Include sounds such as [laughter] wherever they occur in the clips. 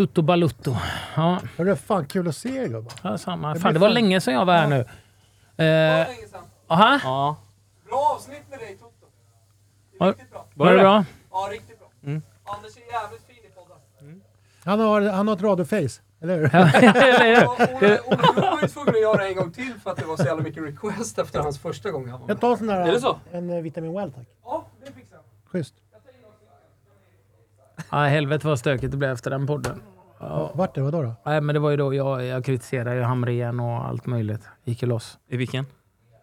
Tutto Balutto. Ja, Hörru, fan kul att se er gubbar. ja, samma. Det Fan, det var fan- länge sedan jag var här nu. Det Eh, var länge sedan. aha, Ja. Bra avsnitt med dig Toto. Det är riktigt bra. var det bra? Ja, riktigt bra. Mm. Anders är jävligt fin i podden. Han har, han har ett radioface, eller hur? [laughs] Eller- Ja, Ola, Ola var ju tvungen att göra en gång till för att det var så jävla mycket request efter hans första gång han var med. Jag tar en sån där... Är det så? En eh, vitamin well tack. Ja, det fixar jag. Schysst. Ja, helvete vad stökigt det blev efter den podden. Ja. Vart det? Vadå då? Nej, men det var ju då jag, jag kritiserade ju Hamrén och allt möjligt. Gick ju loss. I vilken?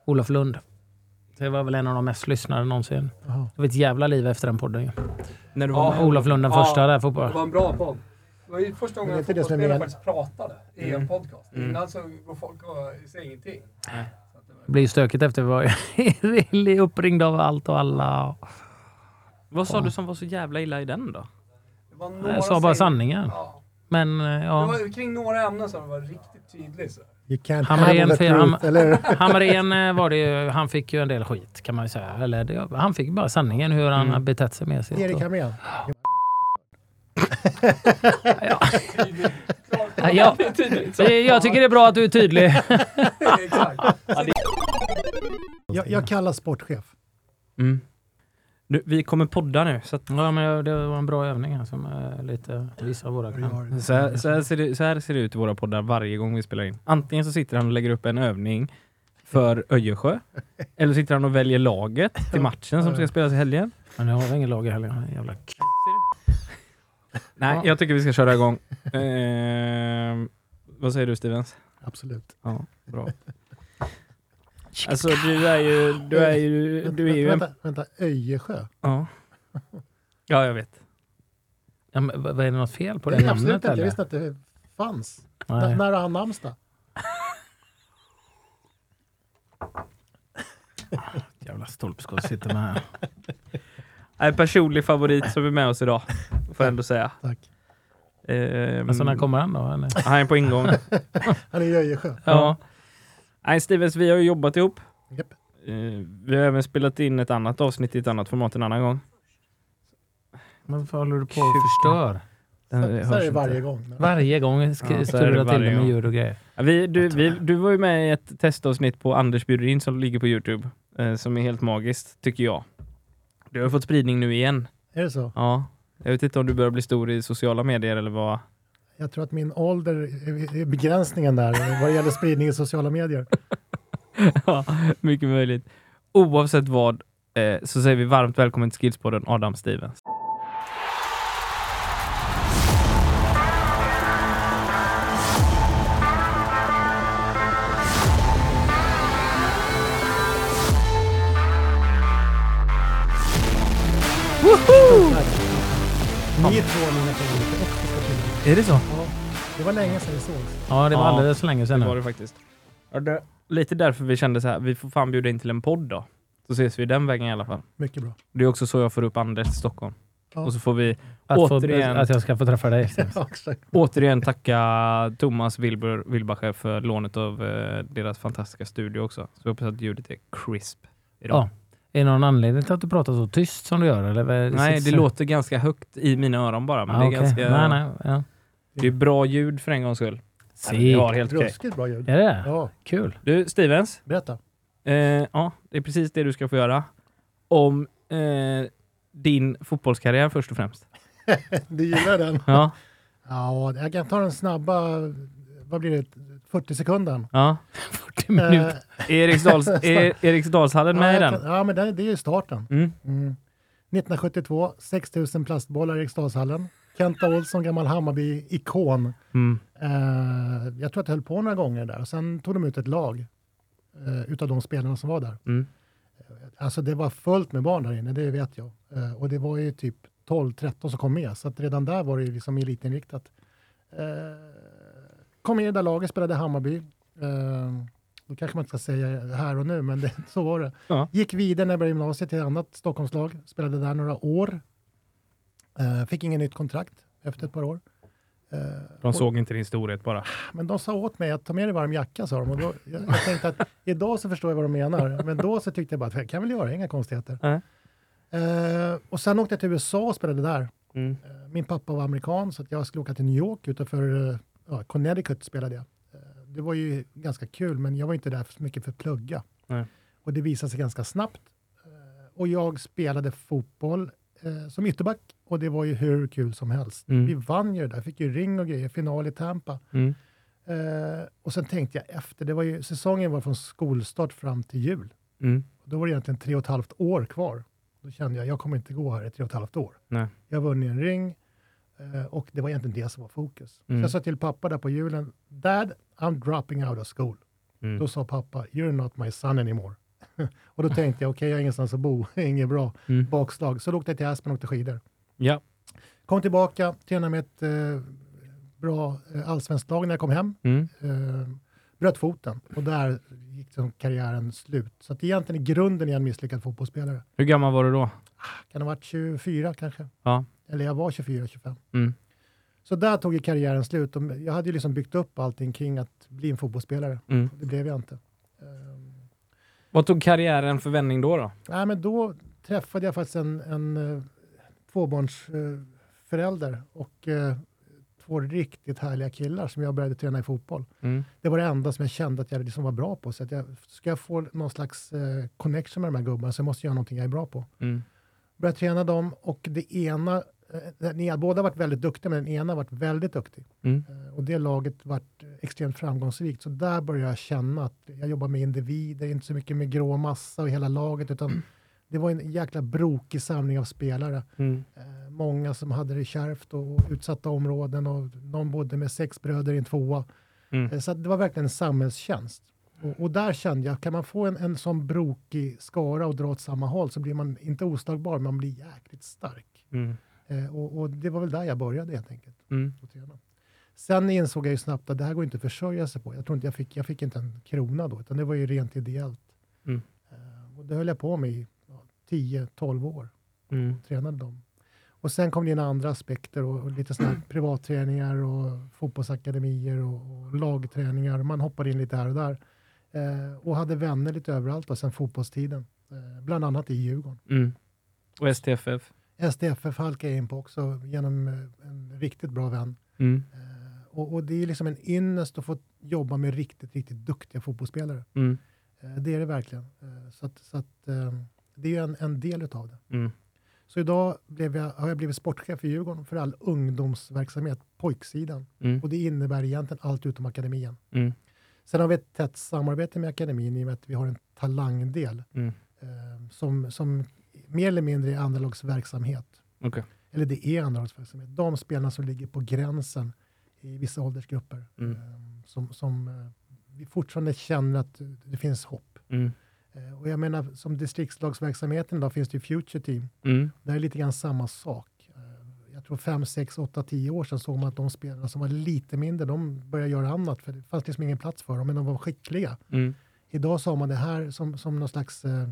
Olof Lund. Det var väl en av de mest lyssnade någonsin. Jaha. Det var ett jävla liv efter den podden ju. När du var Ja. med? Olof Lund den första där Det fotboll. var en bra podd. Det var ju första gången en det det som är fotbollsspelare faktiskt pratade i en Mm. podcast. Mm. Innan så går folk och säger ingenting. Det Det blir ju stökigt efter vi var ju [laughs] uppringda av allt och alla. Vad sa du som var så jävla illa i den då? Det var några Jag sa bara sanningen. Ja. Men eh, Det ja. var kring några ämnen som var riktigt tydligt. Så. You can't Hamrén truth, Ham-? [laughs] Hamrén eh, var det ju, han fick ju en del skit kan man ju säga. Eller det, han fick bara sanningen hur han Mm. betett sig med sitt. Erik Hamrén. [laughs] Ja. Ja, det- jag tycker det är bra att du är tydlig. [laughs] Jag, jag kallas sportchef. Mm. Nu, vi kommer podda nu, så att Ja, men det var en bra övning här som eh, lite vissa av våra Vi kan. Så här, så, här ser det, så här ser det ut i våra poddar varje gång vi spelar in. Antingen så sitter han och lägger upp en övning för Öjersjö, [laughs] eller sitter han och väljer laget till matchen som ska spelas i helgen. Men jag har ingen lag i helgen. Jävla k- [laughs] Nej, Ja. jag tycker vi ska köra igång. [laughs] Ehm, vad säger du Stevens? Absolut. Ja, bra. Alltså du är ju, du är ju, du är ju en... Vänta, vänta. Öjersjö? Ja. ja, jag vet. Ja, men, vad vad är det något fel på det Nej, absolut namnet inte. Jag visste att det fanns. N- Nej. när har han namnsdag? [laughs] Jävla stolpskott sitter med här. En personlig favorit som är med oss idag, får jag ändå säga. [laughs] Tack. Ehm, Alltså när kommer han då? Eller? han är på ingång. [laughs] Han är i Öjersjö. ja. Nej, Stevens, vi har ju jobbat ihop. Japp. Eh, vi har även spelat in ett annat avsnitt i ett annat format en annan gång. Men varför håller du på och förstör? Den Så, så hörs är det inte. varje gång. Varje gång Ja, så är det strular till varje det med gång. ljud och grejer. Ja, vi, du, vi, du var ju med i ett testavsnitt på Anders bjuder in som ligger på Youtube. Eh, som är helt magiskt, tycker jag. Du har fått spridning nu igen. Är det så? Ja. Jag vet inte om du börjar bli stor i sociala medier eller vad. Jag tror att min ålder är begränsningen där vad det gäller spridning i sociala medier. [laughs] Ja, mycket möjligt. Oavsett vad eh, så säger vi varmt välkommen till Skillspodden Adam Stevens. Tack. Ni två Är det så? Ja, det var länge sedan vi sågs. Ja, det var Ja, alldeles för länge sedan Det var det faktiskt. Ja, det, lite därför vi kände så här, vi får fan bjuda in till en podd då. Så ses vi den vägen i alla fall. Mycket bra. Det är också så jag får upp Anders till Stockholm. Ja. Och så får vi Att, återigen- få, att jag ska få träffa dig. [laughs] Ja, återigen tacka Thomas Wilbur Wilbacher för lånet av eh, deras fantastiska studio också. Så jag hoppas att ljudet är crisp idag. Ja. Är det någon anledning till att du pratar så tyst som du gör? Eller? Nej, det sitter- låter ganska högt i mina öron bara. Men Ah, det är okej. ganska... Nej, nej. Ja. Det är bra ljud för en gångs skull. Se. Vi har helt okej. Ruskigt bra ljud. Är det? Ja, Kul. Du, Stevens. berätta. Eh, ja, det är precis det du ska få göra. Om eh, din fotbollskarriär först och främst. [laughs] Du gillar den? [laughs] Ja, Ja, jag kan ta den snabba, vad blir det, 40 sekunden. ja. [laughs] 40 minuter. Är Eriksdals, är Eriksdalshallen med i ja, jag den? kan- ja, men det, det är ju starten. Mm. Mm. 1972, 6000 plastbollar i Eriksdalshallen. Kenta Olsson, gammal Hammarby-ikon. Mm. Eh, jag tror att det höll på några gånger där. Sen tog de ut ett lag eh, utav de spelarna som var där. Mm. Alltså det var fullt med barn där inne, det vet jag. Eh, och det var ju typ 12-13 som kom med, så att redan där var det liksom elitinriktat. Eh, kom med i det där laget, spelade Hammarby. Eh, då kanske man inte ska säga här och nu, men det, [laughs] så var det. Ja. Gick vidare när jag började gymnasiet till ett annat Stockholmslag, spelade där några år. Eh, fick ingen nytt kontrakt efter ett par år. Eh, De och- såg inte din storhet bara. men de sa åt mig att ta med dig varm jacka, sa de. Och då, jag, jag tänkte att [laughs] idag så förstår jag vad de menar. Men då så tyckte jag bara att jag kan väl göra, inga konstigheter. Nej. Eh, och sen åkte jag till USA och spelade där. Mm. Min pappa var amerikan så att jag skulle åka till New York utanför Connecticut spelade jag. Det var ju ganska kul, men jag var inte där så mycket för att plugga. Nej. Och det visade sig ganska snabbt. Och jag spelade fotboll eh, som ytterback och det var ju hur kul som helst. Mm. Vi vann ju det där, fick ju ring och grejer, final i Tampa. Mm. Eh, och sen tänkte jag efter, det var ju, säsongen var från skolstart fram till jul. Mm. Och då var det egentligen tre och ett halvt år kvar. Då kände jag, jag kommer inte gå här i tre och ett halvt år. Nej. Jag vunnit en ring eh, och det var egentligen det som var fokus. Mm. Så jag sa till pappa där på julen, Dad, I'm dropping out of school. Mm. Då sa pappa, you're not my son anymore. [laughs] och då tänkte jag, okej, jag har ingenstans att bo, [laughs] inget bra Mm. bakslag. Så då åkte jag till Aspen och åkte skidor. Ja. Kom tillbaka, tränade med ett eh, bra eh, allsvenskt lag när jag kom hem. Mm. Eh, bröt foten och där gick liksom karriären slut. Så att egentligen i grunden är jag en misslyckad fotbollsspelare. Hur gammal var du då? Kan ha varit 24 kanske. Ja. Eller jag var 24-25. Mm. Så där tog ju karriären slut. Jag hade ju liksom byggt upp allting kring att bli en fotbollsspelare. Mm. Det blev jag inte. Vad tog karriären för vändning då? då? nej, men då träffade jag faktiskt en, en uh, tvåbarnsförälder och eh, två riktigt härliga killar som jag började träna i fotboll. Mm. Det var det enda som jag kände att jag liksom var bra på. Så att jag, ska jag få någon slags eh, connection med de här gubbarna så måste jag göra någonting jag är bra på. Mm. Började träna dem och det ena, eh, ni har båda varit väldigt duktiga men den ena varit väldigt duktig. Mm. Eh, och det laget varit extremt framgångsrikt. Så där började jag känna att jag jobbar med individer, inte så mycket med grå massa och hela laget utan [clears throat] det var en jäkla brokig samling av spelare. Mm. Eh, många som hade det kärvt och utsatta områden och någon bodde med sex bröder i en tvåa. Mm. Eh, Så det var verkligen en samhällstjänst. Och, och där kände jag, kan man få en, en sån brokig skara och dra åt samma håll så blir man inte oslagbar, men man blir jäkligt stark. Eh, och, och det var väl där jag började helt enkelt. Mm. att träna. Sen insåg jag ju snabbt att det här går inte att försörja sig på. Jag tror inte jag fick, jag fick inte en krona då, utan det var ju rent ideellt. Mm. Eh, och det höll jag på med i ja, 10-12 år Mm. tränade dem. Och sen kom det in andra aspekter och, och lite sådana [clears throat] privatträningar och fotbollsakademier och, och lagträningar. Man hoppade in lite här och där. Eh, och hade vänner lite överallt och sen fotbollstiden. Eh, bland annat i Djurgården. Mm. Och STFF? SDFF halkade jag in på också genom eh, en riktigt bra vän. Mm. Eh, och, och det är liksom en ynnest att få jobba med riktigt, riktigt duktiga fotbollsspelare. Mm. Eh, det är det verkligen. Så att, så att, det är en, en del utav det. Mm. Så idag blev jag, har jag blivit sportchef i Djurgården för all ungdomsverksamhet, pojksidan. Mm. Och det innebär egentligen allt utom akademin. Mm. Sen har vi ett tätt samarbete med akademin i och med att vi har en talangdel Mm. eh, som, som mer eller mindre är andralagsverksamhet. Okej. Eller det är andralagsverksamhet. De spelarna som ligger på gränsen i vissa åldersgrupper. Mm. Eh, som, som eh, vi fortfarande känner att det finns hopp. Mm. Eh, och jag menar, som distriktslagsverksamheten då finns det ju Future Team. Mm. Det är lite grann samma sak. Eh, Jag tror 5, 6, 8, 10 år sedan såg man att de spelarna som var lite mindre, de började göra annat för det fanns liksom ingen plats för dem, men de var skickliga. Mm. Idag så har man det här som, som någon slags eh,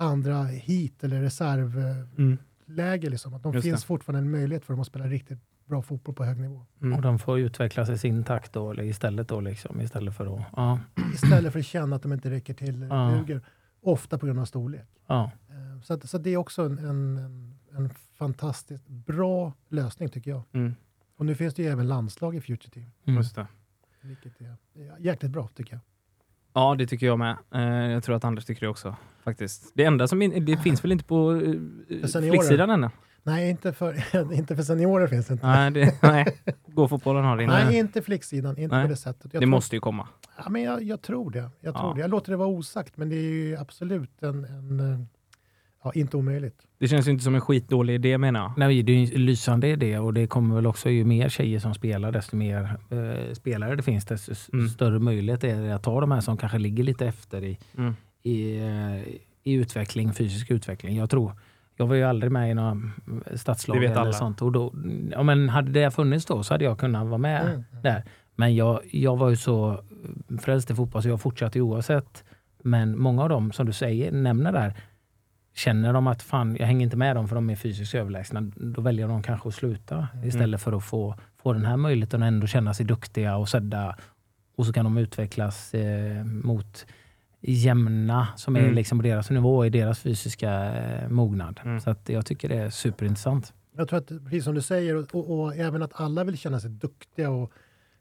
andra hit eller reservläge. Mm. Liksom. Att de Just finns det. fortfarande en möjlighet för dem att spela riktigt bra fotboll på hög nivå. Mm. Och de får utvecklas i sin takt då, eller istället då liksom, istället för att... Ja, [clears throat] Istället för att känna att de inte räcker till, Ja. duger, ofta på grund av storlek. ja. Eh, Så, att, så att det är också en, en, en, en fantastiskt bra lösning tycker jag. Mm. Och nu finns det ju även landslag i Future Team, Mm. Just det. vilket är är jäkligt bra tycker jag. Ja, det tycker jag med. Eh, jag tror att Anders tycker det också. Faktiskt. Det enda som in, det finns väl inte på För seniorer. flicksidan ännu? Nej, inte för, [laughs] inte för seniorer finns det inte. Nej, det, [laughs] nej. Gå-fotbollen har det Nej, inte. inte flicksidan, inte Nej. på det sättet. Jag Det tror, måste ju komma. ja, men jag, jag tror det. Jag, tror Ja. det. jag låter det vara osagt, men det är ju absolut en, en eh, ja, inte omöjligt. Det känns ju inte som en skitdålig idé menar jag. Nej, det är ju en lysande idé och det kommer väl också, ju mer tjejer som spelar, desto mer eh, spelare det finns, desto Mm. större möjlighet är det att ta de här som kanske ligger lite efter i, Mm. i, eh, i utveckling, fysisk utveckling. Jag tror, jag var ju aldrig med i några stadslag Det vet eller alla. sånt. Och då, ja, men hade det funnits då så hade jag kunnat vara med Mm. där. Men jag, jag var ju så frälst i fotboll så jag fortsatte oavsett. Men många av dem som du säger, nämner där, känner de att fan, jag hänger inte med dem för de är fysiskt överlägsna, då väljer de kanske att sluta istället för att få, få den här möjligheten och ändå känna sig duktiga och sedda. Och så kan de utvecklas eh, mot jämna som är Mm. liksom på deras nivå i deras fysiska eh, mognad. Mm. Så att jag tycker det är superintressant. Jag tror att, precis som du säger, och, och, och även att alla vill känna sig duktiga och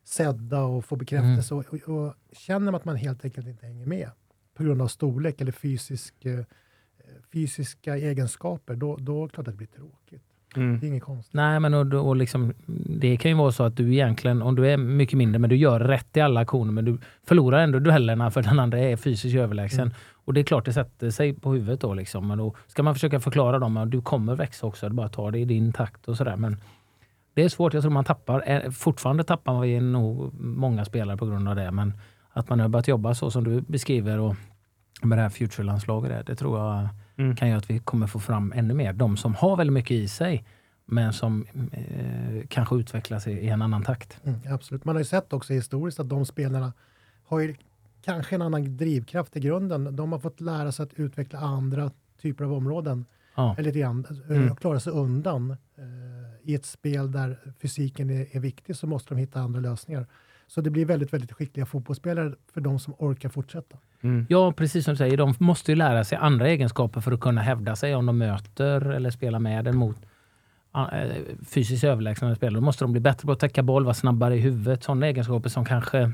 sedda och få bekräftelse. Och, och, och känner man att man helt enkelt inte hänger med på grund av storlek eller fysisk, eh, fysiska egenskaper, då, då är det klart att det blir tråkigt. Mm. Det är inget konstigt. Nej, men och, och liksom, det kan ju vara så att du egentligen, om du är mycket mindre, men du gör rätt i alla aktioner, men du förlorar ändå duellerna för den andra är fysiskt överlägsen. Mm. Och det är klart det sätter sig på huvudet då. Liksom. Men då ska man försöka förklara dem att du kommer växa också, du bara tar det i din takt och sådär. Men det är svårt, jag tror man tappar, eh, fortfarande tappar man nog många spelare på grund av det. Men att man har börjat jobba så som du beskriver och med det här future-landslaget, det tror jag Mm. kan göra att vi kommer få fram ännu mer. De som har väldigt mycket i sig, men som eh, kanske utvecklas i, i en annan takt. Mm, absolut. Man har ju sett också historiskt att de spelarna har ju kanske en annan drivkraft i grunden. De har fått lära sig att utveckla andra typer av områden. Ja. Eller lite grann, eh, Mm. klara sig undan. Eh, I ett spel där fysiken är, är viktig så måste de hitta andra lösningar. Så det blir väldigt, väldigt skickliga fotbollsspelare för de som orkar fortsätta. Mm. ja, precis som du säger. De måste ju lära sig andra egenskaper för att kunna hävda sig om de möter eller spelar med en mot eh, fysiskt överlägsna spelare. Då måste de bli bättre på att täcka boll, vara snabbare i huvudet. Sådana egenskaper som kanske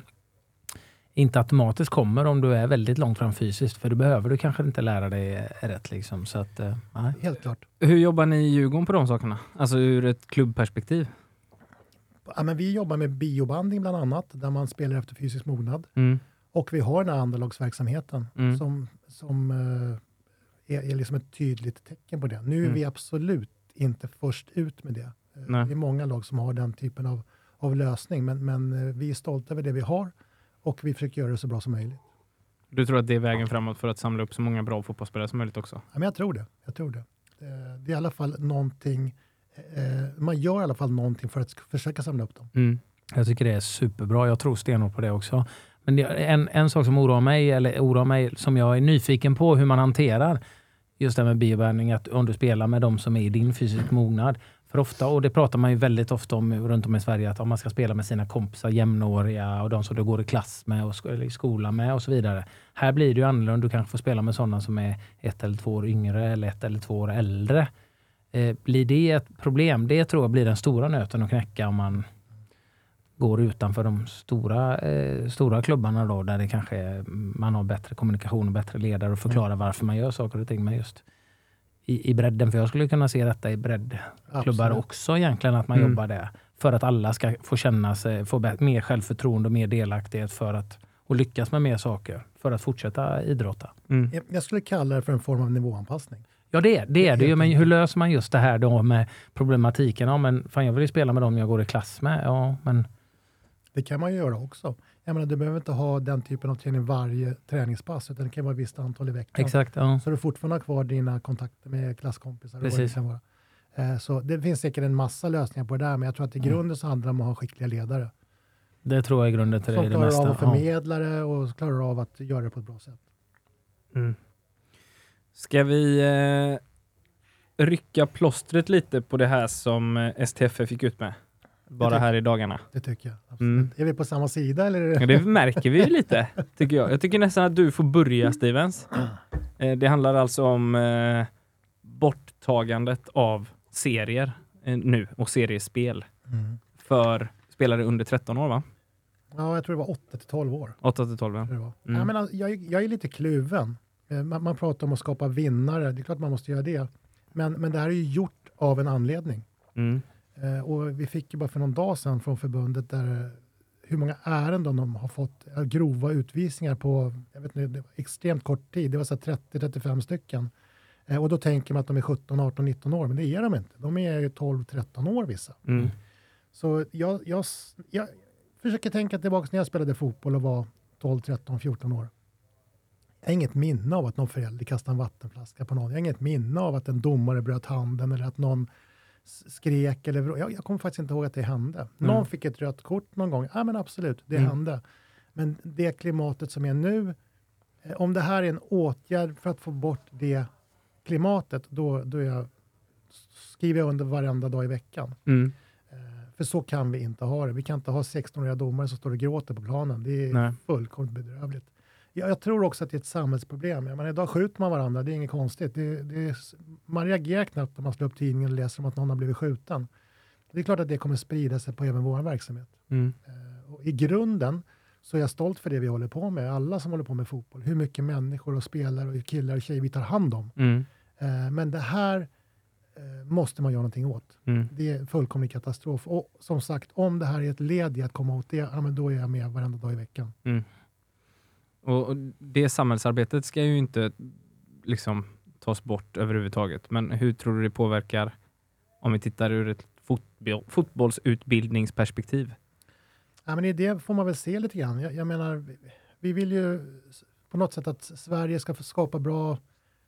inte automatiskt kommer om du är väldigt långt fram fysiskt. För du behöver du kanske inte lära dig rätt. Liksom. Så att, eh, nej. Helt klart. Hur jobbar ni i Djurgården på de sakerna? Alltså ur ett klubbperspektiv? Ja, men vi jobbar med biobanding bland annat, där man spelar efter fysisk mognad. Mm. Och vi har den här andelagsverksamheten Mm. som, som eh, är, är liksom ett tydligt tecken på det. Nu är Mm. vi absolut inte först ut med det. Eh, Nej. Det är många lag som har den typen av, av lösning, men, men eh, vi är stolta över det vi har och vi försöker göra det så bra som möjligt. Du tror att det är vägen framåt för att samla upp så många bra fotbollsspelare som möjligt också? Ja, men jag tror det. Jag tror det. Det är i alla fall någonting, eh, man gör i alla fall någonting för att försöka samla upp dem. Mm. Jag tycker det är superbra. Jag tror stenhårt på det också. Men det, en, en sak som oroar mig, eller oroar mig, som jag är nyfiken på hur man hanterar just det här med biobärning, att om du spelar med de som är i din fysisk mognad. För ofta, och det pratar man ju väldigt ofta om runt om i Sverige, att om man ska spela med sina kompisar, jämnåriga och de som du går i klass med och sk- eller i skolan med och så vidare. Här blir det ju annorlunda. Du kanske får spela med sådana som är ett eller två år yngre eller ett eller två år äldre. Eh, blir det ett problem? Det tror jag blir den stora nöten att knäcka om man går utanför de stora, eh, stora klubbarna då, där det kanske är, man har bättre kommunikation och bättre ledare och förklara varför man gör saker och ting. Men just i, i bredden, för jag skulle kunna se detta i breddklubbar Absolut. också egentligen, att man Mm. jobbar där. För att alla ska få känna sig, få mer självförtroende och mer delaktighet för att och lyckas med mer saker för att fortsätta idrotta. Mm. Jag- Jag skulle kalla det för en form av nivåanpassning. Ja, det, är- det är det ju. Men hur löser man just det här då med problematiken? Ja, men fan, jag vill ju spela med dem jag går i klass med. Ja, men Det kan man ju göra också. Jag menar, du behöver inte ha den typen av träning varje träningspass, utan det kan vara ett visst antal i veckan. exakt. Ja. Så du fortfarande har kvar dina kontakter med klasskompisar. och det Precis. vara. Eh, Så det finns säkert en massa lösningar på det där, men jag tror att i grunden så handlar det om att ha skickliga ledare. Det tror jag är grunden till det, Som i det klarar mesta. av att förmedla det och klarar av att göra det på ett bra sätt. Mm. Ska vi eh, rycka plåstret lite på det här som eh, STF fick ut med? Bara här i dagarna. Det tycker jag. Absolut. Mm. Är vi på samma sida eller? Ja, det- märker vi ju lite, tycker jag. Jag tycker nästan att du får börja, Stevens. Eh, det handlar alltså om eh, borttagandet av serier eh, nu och seriespel Mm. för spelare under 13 år, va? Ja, jag tror det var 8 till 12 år. 8 till 12, ja. jag. Mm. Jag, menar, jag, är- jag är lite kluven. Eh, Man, man pratar om att skapa vinnare, det är klart man måste göra det. Men, men det här är ju gjort av en anledning. Mm. Eh, och vi fick ju bara för någon dag sedan från förbundet där eh, hur många ärenden de har fått, eh, grova utvisningar på jag vet inte, extremt kort tid. Det var så här 30-35 stycken. Eh, och då tänker man att de är 17, 18, 19 år, men det är de inte. De är ju 12, 13 år vissa. Mm. Så jag, jag, jag försöker tänka tillbaka när jag spelade fotboll och var 12, 13, 14 år. Jag har inget minne av att någon förälder kastade en vattenflaska på någon. Jag har inget minne av att en domare bröt handen eller att någon skrek. Eller, jag, jag kommer faktiskt inte ihåg att det hände. Någon Mm. fick ett rött kort någon gång. Ja, men absolut, det Mm. hände. Men det klimatet som är nu, eh, om det här är en åtgärd för att få bort det klimatet, då, då jag, skriver jag under varenda dag i veckan. Mm. Eh, För så kan vi inte ha det. Vi kan inte ha 16-åriga domare som står och gråter på planen. Det är Nej. fullkomligt bedrövligt. Jag, jag tror också att det är ett samhällsproblem. Jag menar, idag skjuter man varandra, det är inget konstigt. Det, det är, man reagerar knappt när man slår upp tidningen och läser om att någon har blivit skjuten. Det är klart att det kommer sprida sig på även vår verksamhet. Mm. Eh, I grunden så är jag stolt för det vi håller på med, alla som håller på med fotboll. Hur mycket människor och spelare och killar och tjejer vi tar hand om. Mm. Eh, men det här eh, måste man göra någonting åt. Mm. Det är fullkomlig katastrof. Och som sagt, om det här är ett led i att komma åt det, ja, då är jag med varenda dag i veckan. Och det samhällsarbetet ska ju inte liksom tas bort överhuvudtaget. Men hur tror du det påverkar om vi tittar ur ett fotboll, fotbollsutbildningsperspektiv? Ja, men i det får man väl se lite grann. Jag, jag menar, vi- vill ju på något sätt att Sverige ska få skapa bra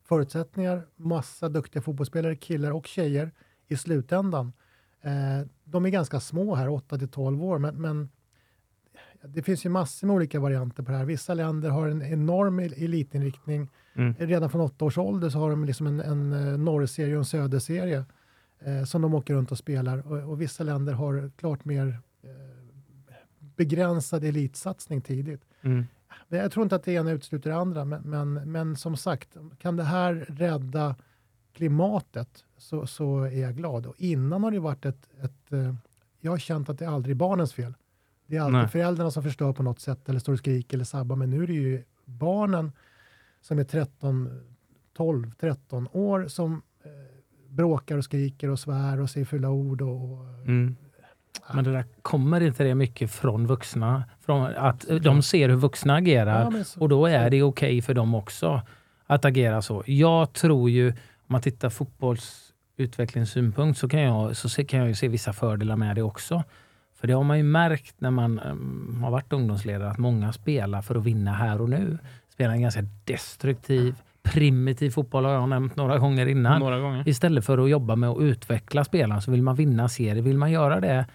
förutsättningar. Massa duktiga fotbollsspelare, killar och tjejer i slutändan. Eh, de är ganska små här, 8 till 12 år, men, men det finns ju massor med olika varianter på det här. Vissa länder har en enorm el- elitinriktning. Mm. Redan från åtta års ålder så har de liksom en, en eh, norrserie och en söderserie eh, som de åker runt och spelar. Och, och vissa länder har klart mer eh, begränsad elitsatsning tidigt. Mm. Jag tror inte att det ena utesluter det andra, men, men, men som sagt, kan det här rädda klimatet så, så är jag glad. Och innan har det varit ett, ett eh, jag har känt att det aldrig är barnens fel. Det är alltid Nej. föräldrarna som förstör på något sätt eller står och skriker eller sabbar. Men nu är det ju barnen som är 13, 12, 13 år som eh, bråkar och skriker och svär och säger fula ord. Och, Mm. Men det där, kommer inte det mycket från vuxna? Från att de ser hur vuxna agerar Ja, så- och då är det okej för dem också att agera så. Jag tror ju, om man tittar fotbollsutvecklingssynpunkt så kan jag, så kan jag ju se vissa fördelar med det också. För det har man ju märkt när man um, har varit ungdomsledare att många spelar för att vinna här och nu. Spelar en ganska destruktiv, primitiv fotboll har jag nämnt några gånger innan. Några gånger. Istället för att jobba med att utveckla spelarna så vill man vinna serier. Vill man göra det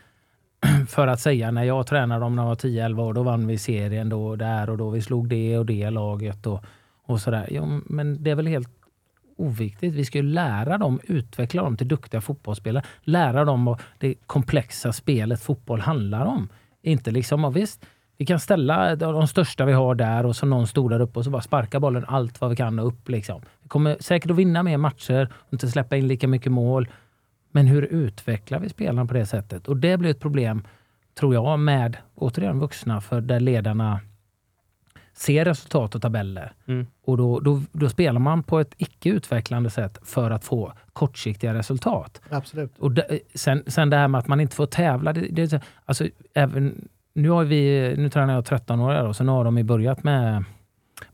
[clears throat] för att säga när jag tränade dem när jag var 10-11 år, då vann vi serien då där och då. Vi slog det och det laget och, och sådär. Jo, men det är väl helt oviktigt. Vi ska ju lära dem, utveckla dem till duktiga fotbollsspelare. Lära dem vad det komplexa spelet fotboll handlar om. Inte liksom, ja, visst, vi kan ställa de största vi har där och så någon stor där uppe och så bara sparka bollen allt vad vi kan upp. Liksom. Vi kommer säkert att vinna mer matcher och inte släppa in lika mycket mål. Men hur utvecklar vi spelarna på det sättet? Och det blir ett problem, tror jag, med återigen vuxna, för där ledarna ser resultat och tabeller. Mm. Och då, då, då spelar man på ett icke utvecklande sätt för att få kortsiktiga resultat. Absolut. Och det, sen, sen det här med att man inte får tävla. Det, det, alltså, även, nu, har vi, nu tränar jag 13 år och så nu har de ju börjat med,